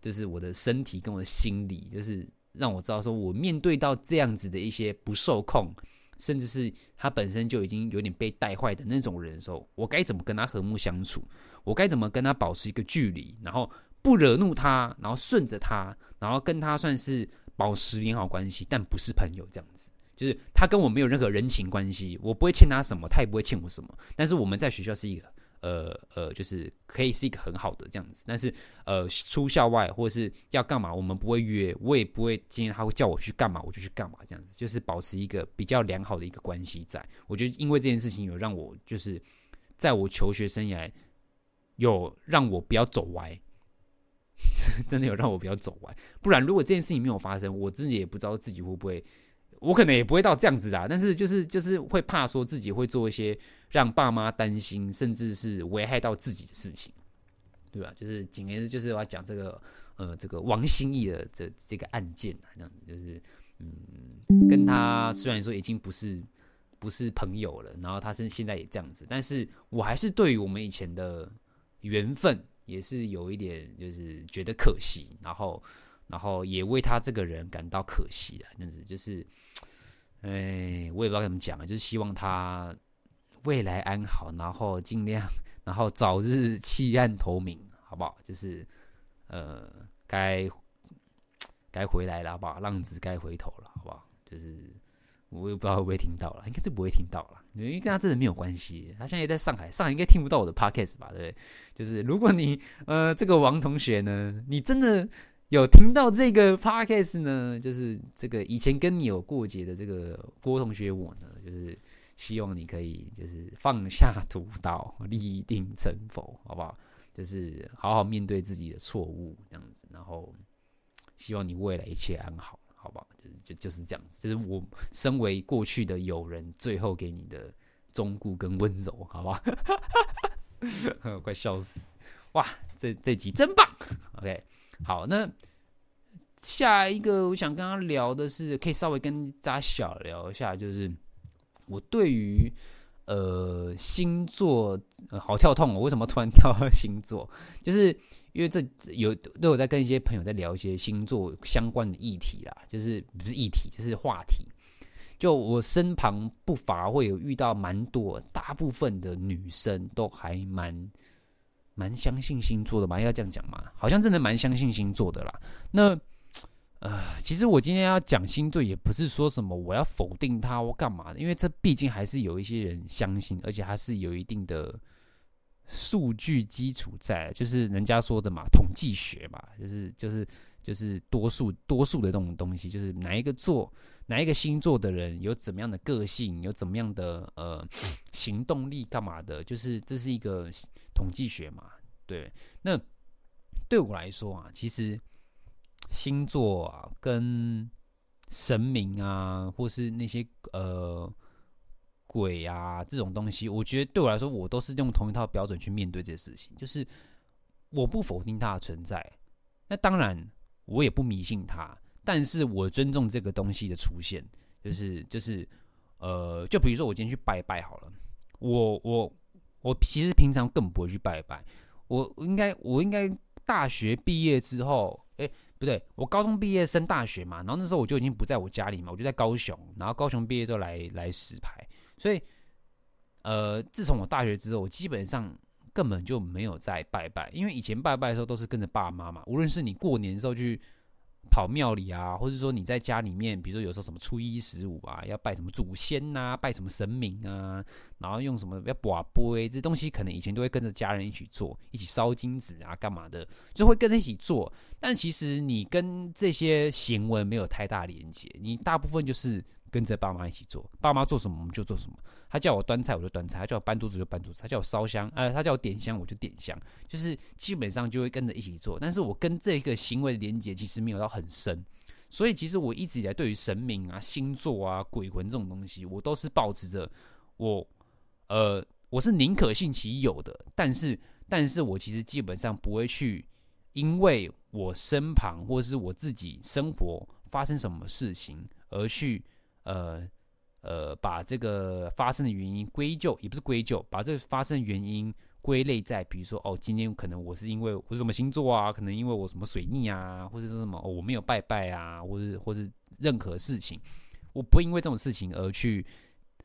就是我的身体跟我的心里，就是让我知道说，我面对到这样子的一些不受控，甚至是他本身就已经有点被带坏的那种人的时候，我该怎么跟他和睦相处？我该怎么跟他保持一个距离，然后不惹怒他，然后顺着他，然后跟他算是保持良好关系，但不是朋友这样子。就是他跟我没有任何人情关系，我不会欠他什么，他也不会欠我什么。但是我们在学校是一个呃呃，就是可以是一个很好的这样子。但是呃，出校外或者是要干嘛，我们不会约，我也不会今天他会叫我去干嘛，我就去干嘛这样子，就是保持一个比较良好的一个关系在。我觉得因为这件事情有让我就是在我求学生涯有让我不要走歪。真的有让我比较走歪，不然如果这件事情没有发生，我自己也不知道自己会不会，我可能也不会到这样子啊。但是就是就是会怕说自己会做一些让爸妈担心，甚至是危害到自己的事情，对吧？就是简言之，就是我要讲这个呃这个王心义的这这个案件啊，这样子就是嗯，跟他虽然说已经不是不是朋友了，然后他是现在也这样子，但是我还是对于我们以前的缘分。也是有一点，就是觉得可惜，然后，然后也为他这个人感到可惜啊，就是就是，哎，我也不知道怎么讲啊，就是希望他未来安好，然后尽量，然后早日弃暗投明，好不好？就是，呃，该该回来了，好不好？浪子该回头了，好不好？就是。我也不知道会不会听到了，应该是不会听到了，因为跟他真的没有关系。他现在也在上海，上海应该听不到我的 podcast 吧？对不对？就是如果你呃这个王同学呢，你真的有听到这个 podcast 呢，就是这个以前跟你有过节的这个郭同学，我呢，就是希望你可以就是放下屠刀，立定成佛，好不好？就是好好面对自己的错误，这样子，然后希望你未来一切安好。好不好？就就就是这样子，这是我身为过去的友人，最后给你的忠告跟温柔，好不好？快笑死！哇，这这集真棒。OK，好，那下一个我想跟他聊的是，可以稍微跟大家小聊一下，就是我对于。呃，星座、好跳痛哦！为什么突然跳到星座？就是因为这有都有在跟一些朋友在聊一些星座相关的议题啦，就是不是议题，就是话题。就我身旁不乏会有遇到蛮多，大部分的女生都还蛮蛮相信星座的嘛，要这样讲嘛，好像真的蛮相信星座的啦。那。呃，其实我今天要讲星座，也不是说什么我要否定它或干嘛的，因为这毕竟还是有一些人相信，而且还是有一定的数据基础在，就是人家说的嘛，统计学嘛，就是就是就是多数多数的这种东西，就是哪一个座哪一个星座的人有怎么样的个性，有怎么样的呃行动力干嘛的，就是这是一个统计学嘛，对。那对我来说啊，其实。星座啊，跟神明啊，或是那些呃鬼啊这种东西，我觉得对我来说，我都是用同一套标准去面对这些事情。就是我不否定它的存在，那当然我也不迷信它，但是我尊重这个东西的出现。就是就是呃，就比如说我今天去拜拜好了，我我我其实平常根本不会去拜拜，我应该我应该大学毕业之后，诶。不对，我高中毕业升大学嘛，然后那时候我就已经不在我家里嘛，我就在高雄，然后高雄毕业之后来来石牌，所以，呃，自从我大学之后，我基本上根本就没有再拜拜，因为以前拜拜的时候都是跟着爸妈嘛，无论是你过年的时候去。跑庙里啊，或者说你在家里面，比如说有时候什么初一十五啊，要拜什么祖先呐、拜什么神明啊，然后用什么要跋杯，这东西可能以前都会跟着家人一起做，一起烧金纸啊，干嘛的，就会跟着一起做。但其实你跟这些行为没有太大连接，你大部分就是。跟着爸妈一起做，爸妈做什么我们就做什么。他叫我端菜我就端菜，他叫我搬桌子就搬桌子，他叫我烧香，呃，他叫我点香我就点香，就是基本上就会跟着一起做。但是我跟这个行为的连接其实没有到很深，所以其实我一直以来对于神明啊、星座啊、鬼魂这种东西，我都是保持着我，呃，我是宁可信其有的，但是，但是我其实基本上不会去，因为我身旁或是我自己生活发生什么事情而去。呃呃，把这个发生的原因归咎，也不是归咎，把这个发生的原因归类在，比如说哦，今天可能我是因为我是什么星座啊，可能因为我什么水逆啊，或者说什么，我没有拜拜啊，或者或是任何事情，我不因为这种事情而去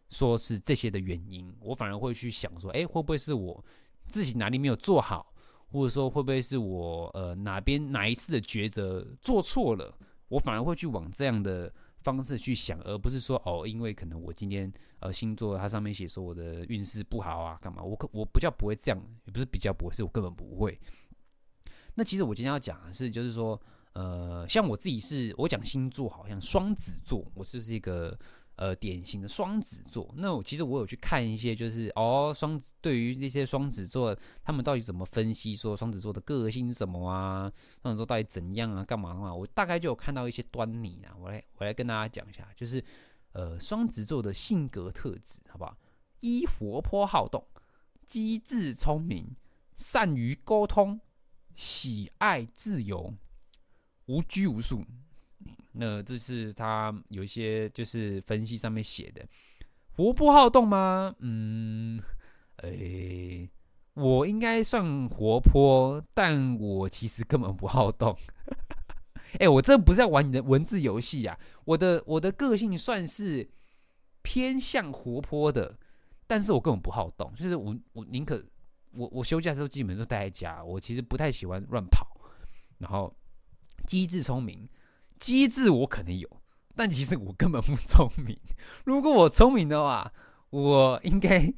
说是这些的原因，我反而会去想说，哎，会不会是我自己哪里没有做好，或者说会不会是我呃哪边哪一次的抉择做错了，我反而会去往这样的。方式去想，而不是说哦，因为可能我今天呃星座它上面写说我的运势不好啊，干嘛？我可我不叫不会这样，也不是比较不会，是我根本不会。那其实我今天要讲的是，就是说呃，像我自己是我讲星座，好像双子座，我就是一个。呃，典型的双子座。那我其实我有去看一些，就是哦，双子对于那些双子座，他们到底怎么分析？说双子座的个性什么啊？双子座到底怎样啊？干嘛干嘛？我大概就有看到一些端倪啊。我来我来跟大家讲一下，就是呃，双子座的性格特质，好不好？一活泼好动，机智聪明，善于沟通，喜爱自由，无拘无束。那这是他有一些就是分析上面写的，活泼好动吗？嗯，诶、我应该算活泼，但我其实根本不好动。诶、我这不是在玩你的文字游戏啊！我的我的个性算是偏向活泼的，但是我根本不好动，就是我我宁可我我休假的时候基本都待在家，我其实不太喜欢乱跑，然后机智聪明。机智我可能有，但其实我根本不聪明。如果我聪明的话，我应该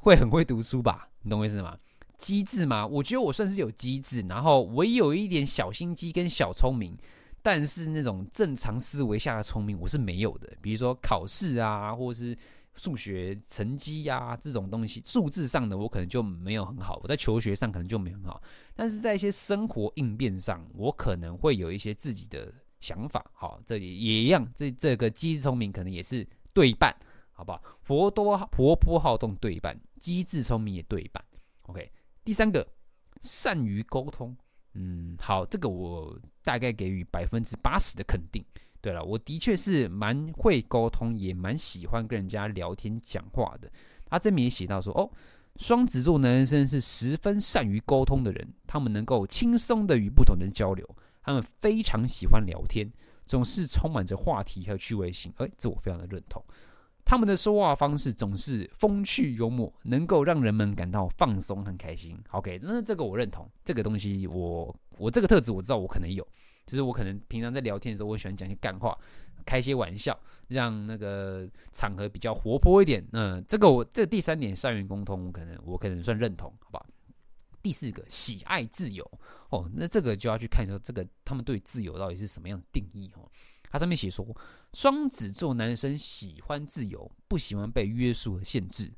会很会读书吧？你懂我意思吗？机智嘛，我觉得我算是有机智，然后我也有一点小心机跟小聪明，但是那种正常思维下的聪明我是没有的。比如说考试啊，或是数学成绩呀、这种东西，数字上的我可能就没有很好。我在求学上可能就没有很好，但是在一些生活应变上，我可能会有一些自己的。想法好，这里也一样，这这个机智聪明可能也是对半，好不好？活多活泼好动对半，机智聪明也对半。OK，第三个，善于沟通，嗯，好，这个我大概给予百分之八十的肯定。对了，我的确是蛮会沟通，也蛮喜欢跟人家聊天讲话的。他这边也写到说，哦，双子座男生是十分善于沟通的人，他们能够轻松的与不同人交流。他们非常喜欢聊天，总是充满着话题和趣味性。哎，这我非常的认同。他们的说话方式总是风趣幽默，能够让人们感到放松很开心。OK，那这个我认同。这个东西我我这个特质我知道我可能有，就是我可能平常在聊天的时候，我喜欢讲些干话，开些玩笑，让那个场合比较活泼一点。嗯，这个我这第三点善于沟通，我可能我可能算认同，好吧？第四个，喜爱自由哦，那这个就要去看说这个他们对自由到底是什么样的定义哦。它上面写说，双子座男生喜欢自由，不喜欢被约束和限制。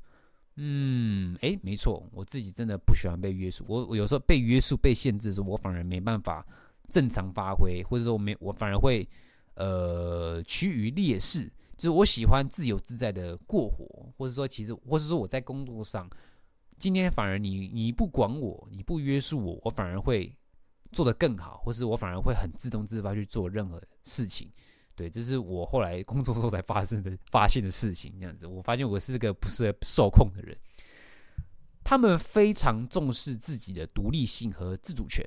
嗯，诶，没错，我自己真的不喜欢被约束。我我有时候被约束、被限制的时候，我反而没办法正常发挥，或者说我没我反而会呃趋于劣势。就是我喜欢自由自在的过活，或者说其实，或者说我在工作上。今天反而你你不管我，你不约束我，我反而会做得更好，或是我反而会很自动自发去做任何事情。对，这是我后来工作之后才发生的 发现的事情。这样子，我发现我是个不适合受控的人。他们非常重视自己的独立性和自主权，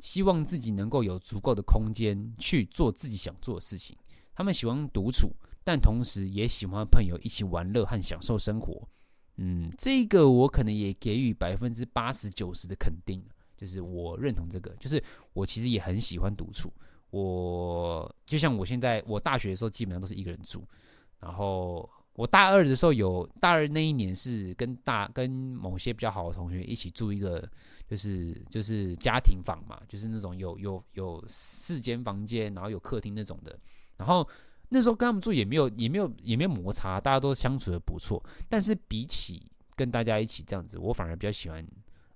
希望自己能够有足够的空间去做自己想做的事情。他们喜欢独处，但同时也喜欢朋友一起玩乐和享受生活。嗯，这个我可能也给予百分之八十九十的肯定，就是我认同这个，就是我其实也很喜欢独处。我就像我现在，我大学的时候基本上都是一个人住，然后我大二的时候有大二那一年是跟大跟某些比较好的同学一起住一个，就是就是家庭房嘛，就是那种有有有四间房间，然后有客厅那种的，然后。那时候跟他们住也没有也没有也没有摩擦，大家都相处的不错。但是比起跟大家一起这样子，我反而比较喜欢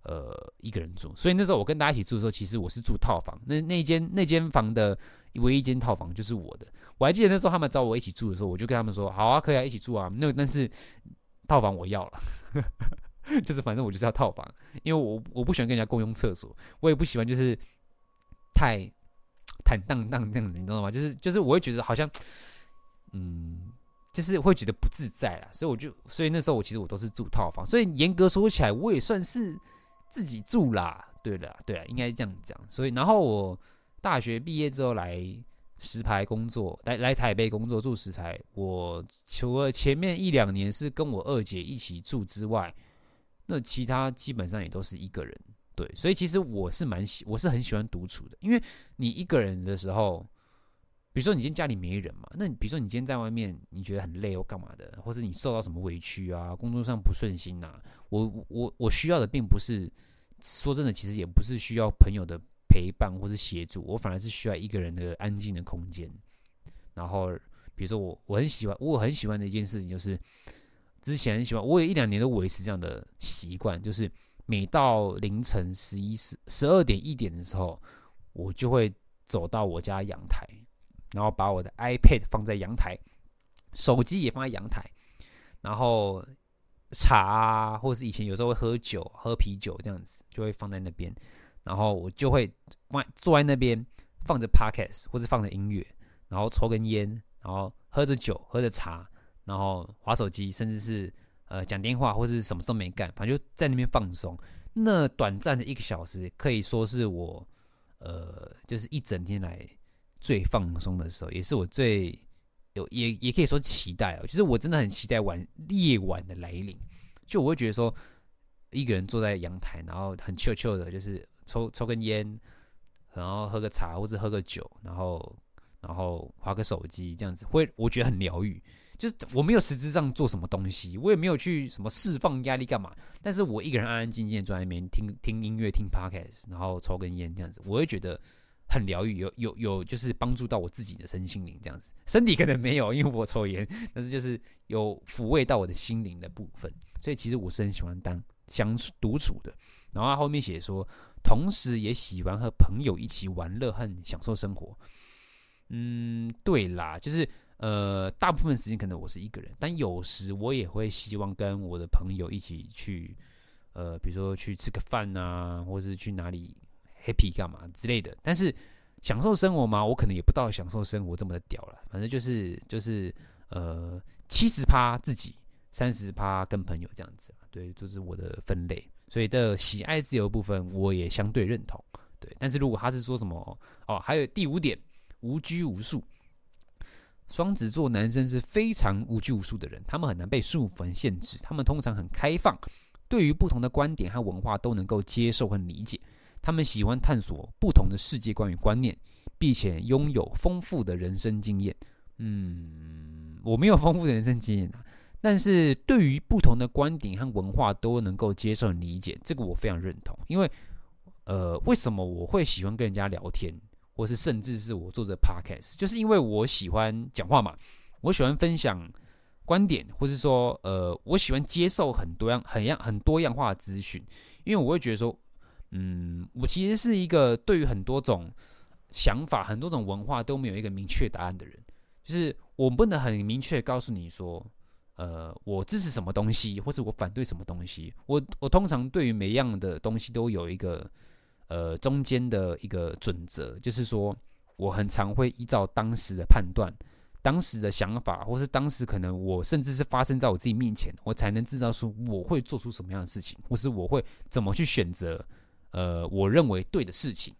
呃一个人住。所以那时候我跟大家一起住的时候，其实我是住套房。那那间那间房的唯一一间套房就是我的。我还记得那时候他们找我一起住的时候，我就跟他们说：“好啊，可以啊，一起住啊。”那但是套房我要了，就是反正我就是要套房，因为我我不喜欢跟人家共用厕所，我也不喜欢就是太。坦荡荡这样子，你知道吗？就是就是，我会觉得好像，嗯，就是会觉得不自在啦。所以我就，所以那时候我其实我都是住套房。所以严格说起来，我也算是自己住啦。对了，对了，应该是这样讲。所以，然后我大学毕业之后来石牌工作，来来台北工作住石牌。我除了前面一两年是跟我二姐一起住之外，那其他基本上也都是一个人。对，所以其实我是蛮喜，我是很喜欢独处的，因为你一个人的时候，比如说你今天家里没人嘛，那你比如说你今天在外面，你觉得很累或干嘛的，或者你受到什么委屈啊，工作上不顺心呐、我我我需要的并不是说真的，其实也不是需要朋友的陪伴或是协助，我反而是需要一个人的安静的空间。然后比如说我我很喜欢我很喜欢的一件事情就是之前很喜欢，我有一两年都维持这样的习惯，就是每到凌晨十一十十二点一点的时候，我就会走到我家阳台。然后把我的 iPad 放在阳台，手机也放在阳台，然后茶啊，或者是以前有时候会喝酒、喝啤酒这样子，就会放在那边。然后我就会放坐在那边，放着 Podcast 或者放着音乐，然后抽根烟，然后喝着酒、喝着茶，然后划手机，甚至是呃讲电话或者是什么都没干，反正就在那边放松。那短暂的一个小时，可以说是我呃，就是一整天来。最放松的时候，也是我最有也也可以说期待哦。其实我真的很期待晚夜晚的来临，就我会觉得说，一个人坐在阳台，然后很臭臭的，就是抽抽根烟，然后喝个茶或者喝个酒，然后然后划个手机这样子，会我觉得很疗愈。就是我没有实质上做什么东西，我也没有去什么释放压力干嘛，但是我一个人安安静静坐在那边听听音乐、听 podcast，然后抽根烟这样子，我会觉得。很疗愈，有有有，就是帮助到我自己的身心灵这样子，身体可能没有，因为我抽烟，但是就是有抚慰到我的心灵的部分，所以其实我是很喜欢当相处独处的。然后他后面写说，同时也喜欢和朋友一起玩乐和享受生活。嗯，对啦，就是呃，大部分时间可能我是一个人，但有时我也会希望跟我的朋友一起去，呃，比如说去吃个饭啊，或是去哪里。happy 干嘛之类的，但是享受生活嘛，我可能也不到享受生活这么的屌了。反正就是就是呃，七十趴自己，三十趴跟朋友这样子。对，就是我的分类。所以的喜爱自由部分，我也相对认同。对，但是如果他是说什么哦，还有第五点，无拘无束。双子座男生是非常无拘无束的人，他们很难被束缚和限制，他们通常很开放，对于不同的观点和文化都能够接受和理解。他们喜欢探索不同的世界观与观念，并且拥有丰富的人生经验。嗯，我没有丰富的人生经验啊，但是对于不同的观点和文化都能够接受理解，这个我非常认同。因为，呃，为什么我会喜欢跟人家聊天，或是甚至是我做的 podcast，就是因为我喜欢讲话嘛，我喜欢分享观点，或是说，呃，我喜欢接受很多样、很样、很多样化的资讯，因为我会觉得说。嗯，我其实是一个对于很多种想法、很多种文化都没有一个明确答案的人。就是我不能很明确告诉你说，呃，我支持什么东西，或是我反对什么东西。我我通常对于每一样的东西都有一个呃中间的一个准则，就是说我很常会依照当时的判断、当时的想法，或是当时可能我甚至是发生在我自己面前，我才能制造出我会做出什么样的事情，或是我会怎么去选择。呃，我认为对的事情，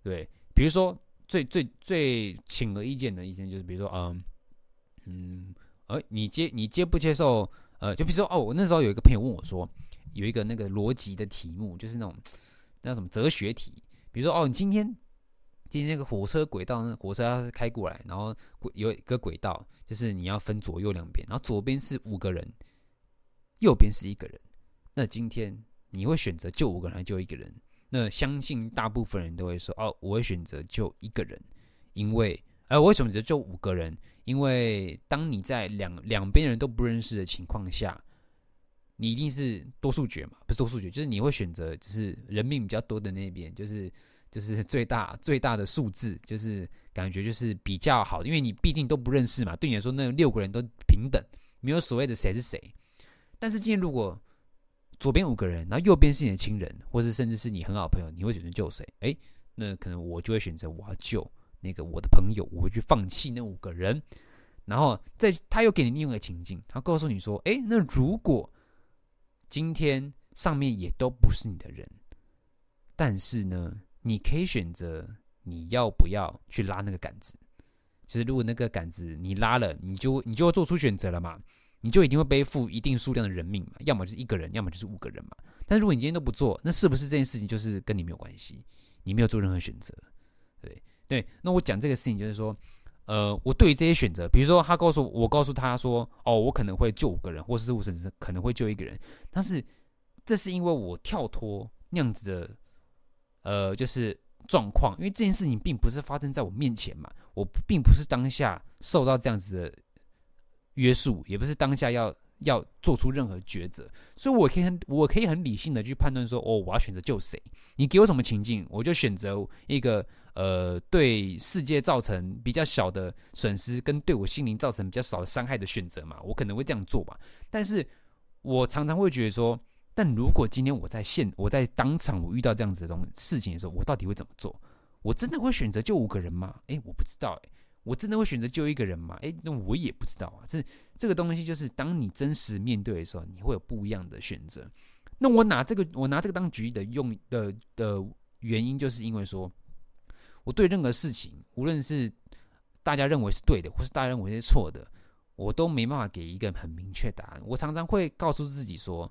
对，比如说最最最轻而易见的意见就是，比如说，嗯嗯，呃，你接你接不接受？呃，就比如说，哦，我那时候有一个朋友问我说，有一个那个逻辑的题目，就是那种那什么哲学题，比如说，哦，你今天今天那个火车轨道，那火车要开过来，然后有一个轨道，就是你要分左右两边，然后左边是五个人，右边是一个人，那今天你会选择救五个人还是救一个人？那相信大部分人都会说哦，我会选择救一个人，因为，呃，我会选择救五个人，因为当你在两两边人都不认识的情况下，你一定是多数决嘛，不是多数决，就是你会选择就是人命比较多的那边，就是就是最大最大的数字，就是感觉就是比较好，因为你毕竟都不认识嘛，对你来说那六个人都平等，没有所谓的谁是谁。但是今天如果左边五个人，然后右边是你的亲人，或是甚至是你很好的朋友，你会选择救谁？诶，那可能我就会选择我要救那个我的朋友，我会去放弃那五个人。然后在他又给你另外一个情境，他告诉你说：诶，那如果今天上面也都不是你的人，但是呢，你可以选择你要不要去拉那个杆子。其实如果那个杆子你拉了，你就你就会做出选择了嘛。你就一定会背负一定数量的人命嘛，要么就是一个人，要么就是五个人嘛。但是如果你今天都不做，那是不是这件事情就是跟你没有关系？你没有做任何选择，对对。那我讲这个事情就是说，呃，我对于这些选择，比如说他告诉我，我告诉他说，哦，我可能会救五个人，或是我甚至可能会救一个人，但是这是因为我跳脱那样子的，呃，就是状况，因为这件事情并不是发生在我面前嘛，我并不是当下受到这样子的约束，也不是当下要。要做出任何抉择，所以我可以很，我可以很理性的去判断说，哦，我要选择救谁？你给我什么情境，我就选择一个呃，对世界造成比较小的损失，跟对我心灵造成比较少的伤害的选择嘛。我可能会这样做吧。但是我常常会觉得说，但如果今天我在现，我在当场我遇到这样子的东事情的时候，我到底会怎么做？我真的会选择救五个人吗？诶，我不知道诶。我真的会选择救一个人吗？诶，那我也不知道啊。这这个东西就是，当你真实面对的时候，你会有不一样的选择。那我拿这个，我拿这个当举例的用的的原因，就是因为说，我对任何事情，无论是大家认为是对的，或是大家认为是错的，我都没办法给一个很明确答案。我常常会告诉自己说，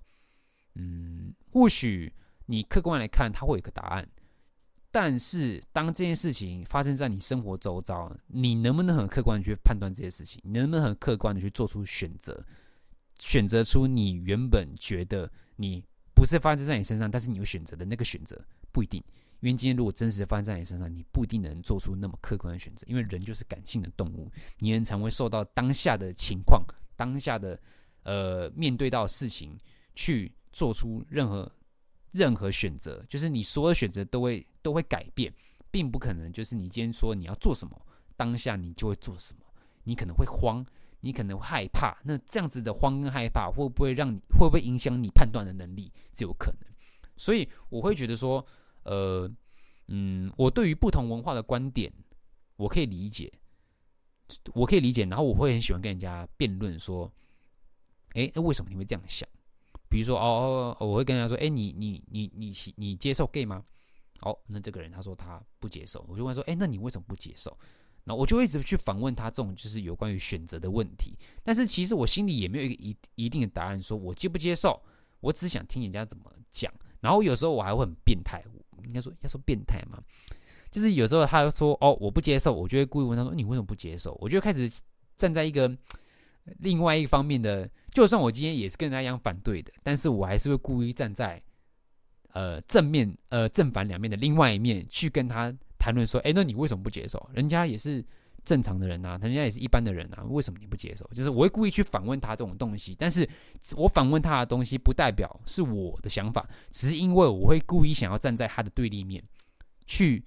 嗯，或许你客观来看，它会有个答案。但是，当这件事情发生在你生活周遭，你能不能很客观的去判断这些事情？你能不能很客观的去做出选择，选择出你原本觉得你不是发生在你身上，但是你有选择的那个选择？不一定，因为今天如果真实发生在你身上，你不一定能做出那么客观的选择，因为人就是感性的动物，你很常会受到当下的情况、当下的呃面对到事情去做出任何。任何选择，就是你所有的选择都会都会改变，并不可能就是你今天说你要做什么，当下你就会做什么。你可能会慌，你可能害怕。那这样子的慌跟害怕，会不会让你会不会影响你判断的能力？是有可能。所以我会觉得说，呃，嗯，我对于不同文化的观点，我可以理解，我可以理解，然后我会很喜欢跟人家辩论说，诶，那为什么你会这样想？比如说哦哦，我会跟他说，哎，你你你你你接受 gay 吗？哦，那这个人他说他不接受，我就问说，哎，那你为什么不接受？那我就一直去反问他这种就是有关于选择的问题。但是其实我心里也没有一个一一定的答案，说我接不接受，我只想听人家怎么讲。然后有时候我还会很变态，应该说要说变态嘛，就是有时候他说哦我不接受，我就会故意问他说你为什么不接受？我就开始站在一个。另外一方面的，就算我今天也是跟人家一样反对的，但是我还是会故意站在呃正面呃正反两面的另外一面去跟他谈论说，哎，那你为什么不接受？人家也是正常的人呐、啊，人家也是一般的人啊，为什么你不接受？就是我会故意去反问他这种东西，但是我反问他的东西不代表是我的想法，只是因为我会故意想要站在他的对立面去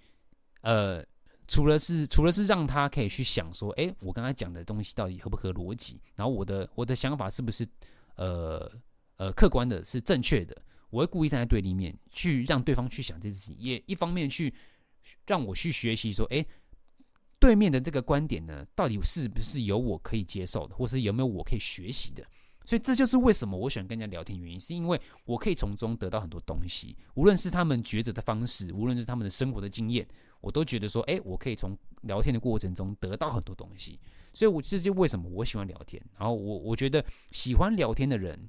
呃。除了是，除了是让他可以去想说，诶，我刚才讲的东西到底合不合逻辑？然后我的我的想法是不是，呃呃，客观的，是正确的？我会故意站在对立面，去让对方去想这件事情，也一方面去让我去学习说，诶，对面的这个观点呢，到底是不是有我可以接受的，或是有没有我可以学习的？所以这就是为什么我喜欢跟人家聊天原因，是因为我可以从中得到很多东西，无论是他们抉择的方式，无论是他们的生活的经验。我都觉得说，哎，我可以从聊天的过程中得到很多东西，所以，我这就为什么我喜欢聊天。然后，我我觉得喜欢聊天的人，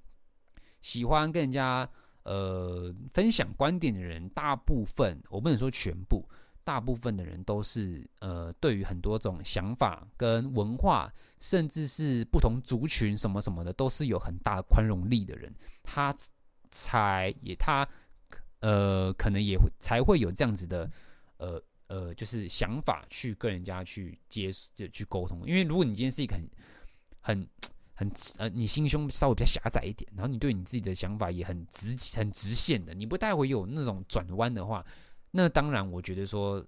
喜欢跟人家呃分享观点的人，大部分我不能说全部，大部分的人都是呃对于很多种想法跟文化，甚至是不同族群什么什么的，都是有很大的宽容力的人，他才也他呃可能也会才会有这样子的呃。呃，就是想法去跟人家去接就去沟通，因为如果你今天是一个很很很呃，你心胸稍微比较狭窄一点，然后你对你自己的想法也很直很直线的，你不太会有那种转弯的话，那当然我觉得说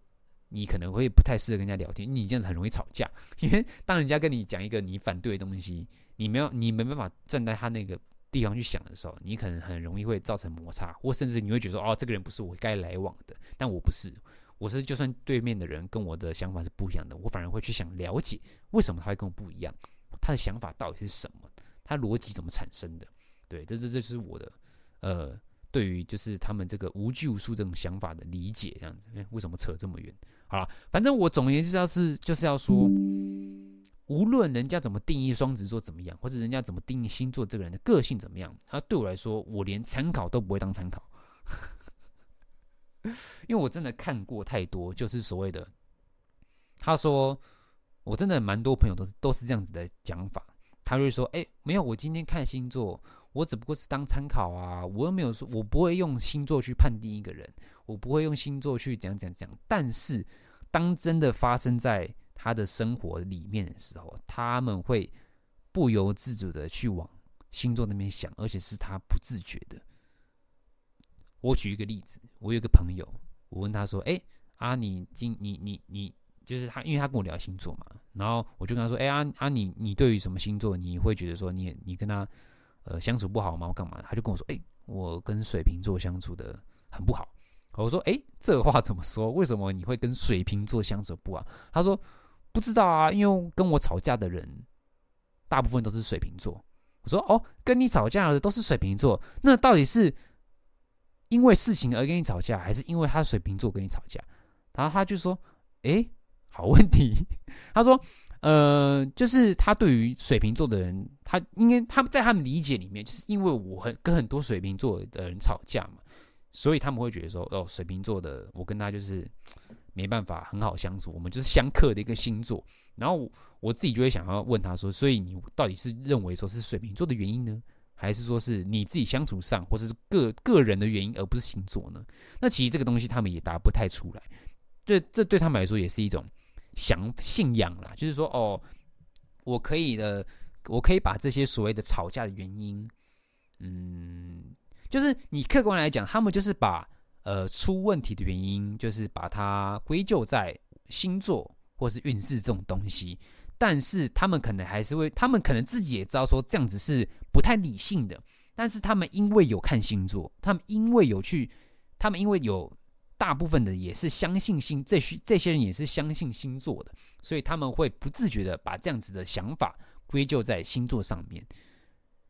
你可能会不太适合跟人家聊天，你这样子很容易吵架，因为当人家跟你讲一个你反对的东西，你没有你没办法站在他那个地方去想的时候，你可能很容易会造成摩擦，或甚至你会觉得说哦，这个人不是我该来往的，但我不是。我是就算对面的人跟我的想法是不一样的，我反而会去想了解为什么他会跟我不一样，他的想法到底是什么，他逻辑怎么产生的？对，这这这是我的呃，对于就是他们这个无拘无束这种想法的理解，这样子。诶，为什么扯这么远？好了，反正我总而言之要是就是要说，无论人家怎么定义双子座怎么样，或者人家怎么定义星座这个人的个性怎么样，他对我来说，我连参考都不会当参考。因为我真的看过太多，就是所谓的，他说，我真的蛮多朋友都是都是这样子的讲法，他就会说，哎，没有，我今天看星座，我只不过是当参考啊，我又没有说，我不会用星座去判定一个人，我不会用星座去讲讲讲。但是，当真的发生在他的生活里面的时候，他们会不由自主的去往星座那边想，而且是他不自觉的。我举一个例子，我有个朋友，我问他说，哎，啊，你今你你你。就是他，因为他跟我聊星座嘛，然后我就跟他说：“哎、欸、啊啊，你你对于什么星座，你会觉得说你你跟他呃相处不好吗？我干嘛？”他就跟我说：“哎、我跟水瓶座相处的很不好。”我说：“哎、欸，这话怎么说？为什么你会跟水瓶座相处不好？”他说：“不知道啊，因为跟我吵架的人大部分都是水瓶座。”我说：“哦，跟你吵架的都是水瓶座，那到底是因为事情而跟你吵架，还是因为他水瓶座跟你吵架？”然后他就说：“哎、”好问题，他说，呃，就是他对于水瓶座的人，他应该他们在他们理解里面，就是因为我很跟很多水瓶座的人吵架嘛，所以他们会觉得说，哦，水瓶座的我跟他就是 没办法很好相处，我们就是相克的一个星座。然后我，自己就会想要问他说，所以你到底是认为说是水瓶座的原因呢，还是说是你自己相处上，或是个个人的原因，而不是星座呢？那其实这个东西他们也答不太出来，对，这对他们来说也是一种。想信仰啦，就是说，哦，我可以的，我可以把这些所谓的吵架的原因，嗯，就是你客观来讲，他们就是把呃出问题的原因，就是把它归咎在星座或是运势这种东西，但是他们可能还是会，他们可能自己也知道说这样子是不太理性的，但是他们因为有看星座，他们因为有去，他们因为有。大部分的也是相信星，这些这些人也是相信星座的，所以他们会不自觉的把这样子的想法归咎在星座上面。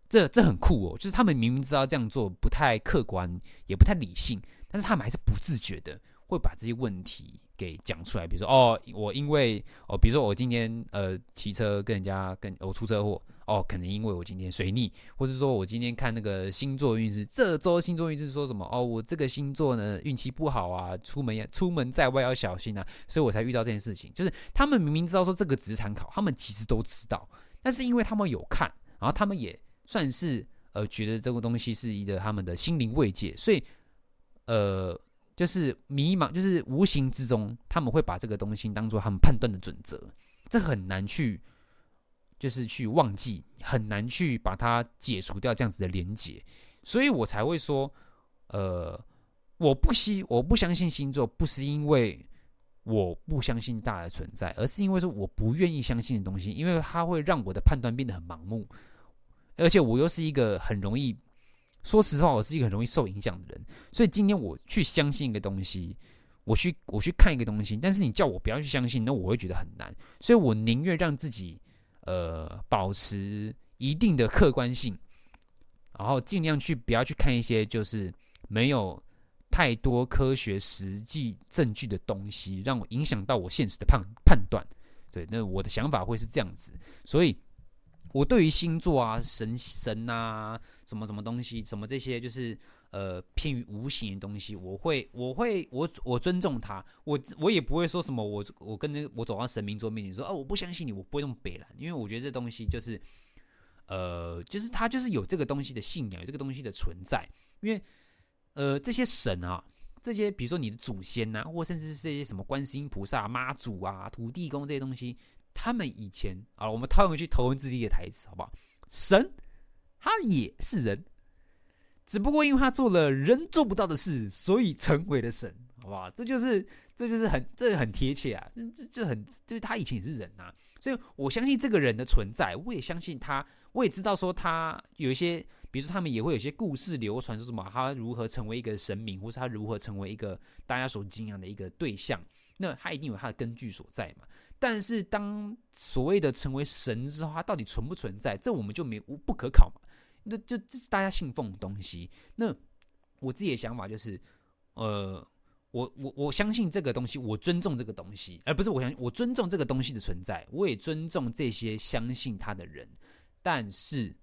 这这很酷哦，就是他们明明知道这样做不太客观，也不太理性，但是他们还是不自觉的会把这些问题给讲出来。比如说，哦，我因为哦，比如说我今天呃骑车跟人家跟我出车祸。哦，可能因为我今天水逆，或者说我今天看那个星座运势，这周星座运势说什么？哦，我这个星座呢运气不好啊，出门要出门在外要小心啊，所以我才遇到这件事情。就是他们明明知道说这个只是参考，他们其实都知道，但是因为他们有看，然后他们也算是呃觉得这个东西是一个他们的心灵慰藉，所以呃就是迷茫，就是无形之中他们会把这个东西当做他们判断的准则，这很难去。就是去忘记，很难去把它解除掉这样子的连结，所以我才会说，呃，我不希我不相信星座，不是因为我不相信大的存在，而是因为说我不愿意相信的东西，因为它会让我的判断变得很盲目，而且我又是一个很容易，说实话，我是一个很容易受影响的人，所以今天我去相信一个东西，我去我去看一个东西，但是你叫我不要去相信，那我会觉得很难，所以我宁愿让自己。呃，保持一定的客观性，然后尽量去不要去看一些就是没有太多科学实际证据的东西，让我影响到我现实的判判断。对，那我的想法会是这样子，所以我对于星座啊、神神啊、什么什么东西、什么这些就是。呃，偏于无形的东西，我会，我会，我我尊重他，我我也不会说什么，我我跟那我走到神明桌面前说，哦，我不相信你，我不会那么北烂，因为我觉得这东西就是，呃，就是他就是有这个东西的信仰，有这个东西的存在，因为，呃，这些神啊，这些比如说你的祖先呐、啊，或甚至是这些什么观世音菩萨、妈祖啊、土地公这些东西，他们以前啊，我们套用回去头文字 D 的台词，好不好？神，他也是人。只不过因为他做了人做不到的事，所以成为了神，好不好？这就是，这就是很，这很贴切啊！这这很，就是他以前也是人、啊，所以我相信这个人的存在，我也相信他，我也知道说他有一些，比如说他们也会有些故事流传，说什么他如何成为一个神明，或是他如何成为一个大家所敬仰的一个对象，那他一定有他的根据所在嘛。但是当所谓的成为神之后，他到底存不存在，这我们就没无不可考嘛。那就这是大家信奉的东西。那我自己的想法就是，呃，我我我相信这个东西，我尊重这个东西，而不是我相信我尊重这个东西的存在，我也尊重这些相信他的人。但是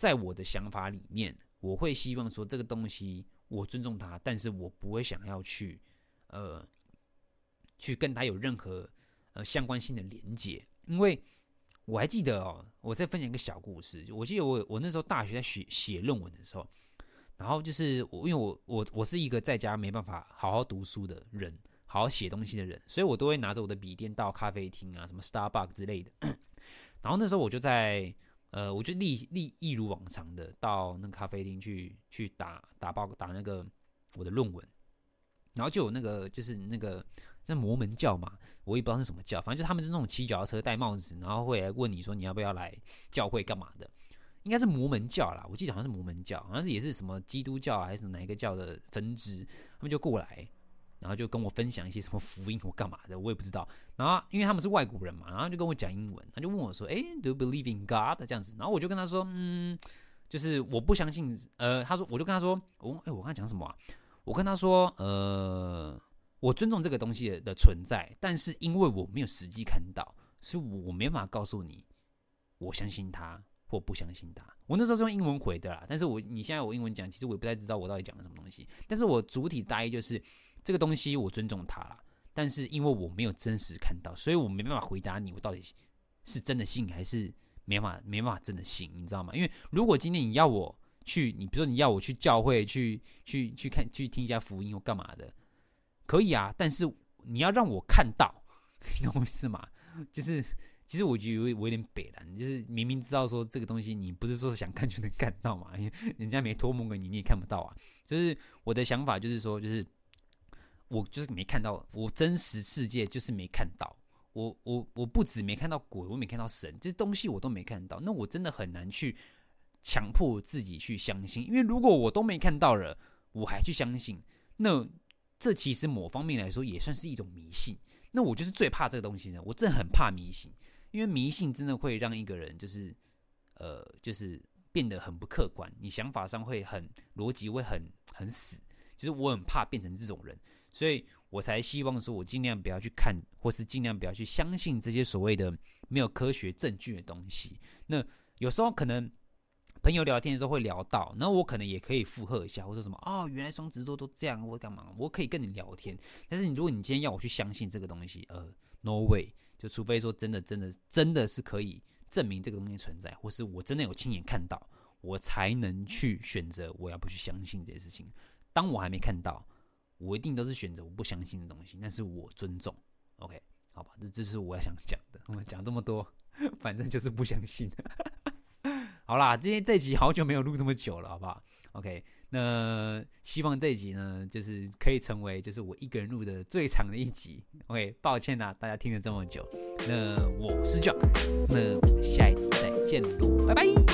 在我的想法里面，我会希望说这个东西我尊重他，但是我不会想要去呃去跟他有任何呃相关性的连接。因为我还记得哦，我再分享一个小故事。我记得我我那时候大学在写写论文的时候，然后就是我因为我我我是一个在家没办法好好读书的人，好好写东西的人，所以我都会拿着我的笔电到咖啡厅啊，什么 Starbucks 之类的。然后那时候我就在呃，我就立立一如往常的到那咖啡厅去去打打报打那个我的论文，然后就有那个就是那个那摩门教嘛，我也不知道是什么教，反正就他们是那种骑脚踏车戴帽子，然后会来问你说你要不要来教会干嘛的，应该是摩门教啦，我记得好像是摩门教，好像是也是什么基督教还是哪一个教的分支，他们就过来。然后就跟我分享一些什么福音或干嘛的，我也不知道。然后因为他们是外国人嘛，然后就跟我讲英文，他就问我说：“哎，Do you believe in God？” 这样子。然后我就跟他说：“嗯，就是我不相信。”呃，他说，我就跟他说：“我哎，我刚才讲什么啊？我跟他说：呃，我尊重这个东西的存在，但是因为我没有实际看到，所以我没办法告诉你，我相信他或不相信他。我那时候是用英文回的啦，但是我你现在我英文讲，其实我也不太知道我到底讲了什么东西。但是我主体大意就是。这个东西我尊重他啦，但是因为我没有真实看到，所以我没办法回答你，我到底是真的信还是没办法没办法真的信，你知道吗？因为如果今天你要我去，你比如说你要我去教会去去去看去听一下福音或干嘛的，可以啊，但是你要让我看到，你懂我意思吗？就是其实我觉得我有点北烂，就是明明知道说这个东西你不是说想看就能看到嘛，因为人家没托梦给你，你也看不到啊。就是我的想法就是说，就是。我就是没看到，我真实世界就是没看到。我我我不止没看到鬼，我没看到神，这东西我都没看到。那我真的很难去强迫自己去相信，因为如果我都没看到了，我还去相信，那这其实某方面来说也算是一种迷信。那我就是最怕这个东西的，我真的很怕迷信，因为迷信真的会让一个人就是呃，就是变得很不客观，你想法上会很逻辑会很很死。其实我很怕变成这种人。所以我才希望说，我尽量不要去看，或是尽量不要去相信这些所谓的没有科学证据的东西。那有时候可能朋友聊天的时候会聊到，那我可能也可以附和一下，或者什么哦，原来双子座都这样，我干嘛？我可以跟你聊天。但是你如果你今天要我去相信这个东西，呃，no way，就除非说真的、真的、真的是可以证明这个东西存在，或是我真的有亲眼看到，我才能去选择我要不去相信这些事情。当我还没看到。我一定都是选择我不相信的东西，但是我尊重，OK，好吧，这这是我要想讲的。我们讲这么多，反正就是不相信。好啦，今天这集好久没有录这么久了，好不好？OK，那希望这一集呢，就是可以成为就是我一个人录的最长的一集。OK，抱歉啦，大家听了这么久。那我是 John，那我们下一集再见喽，拜拜。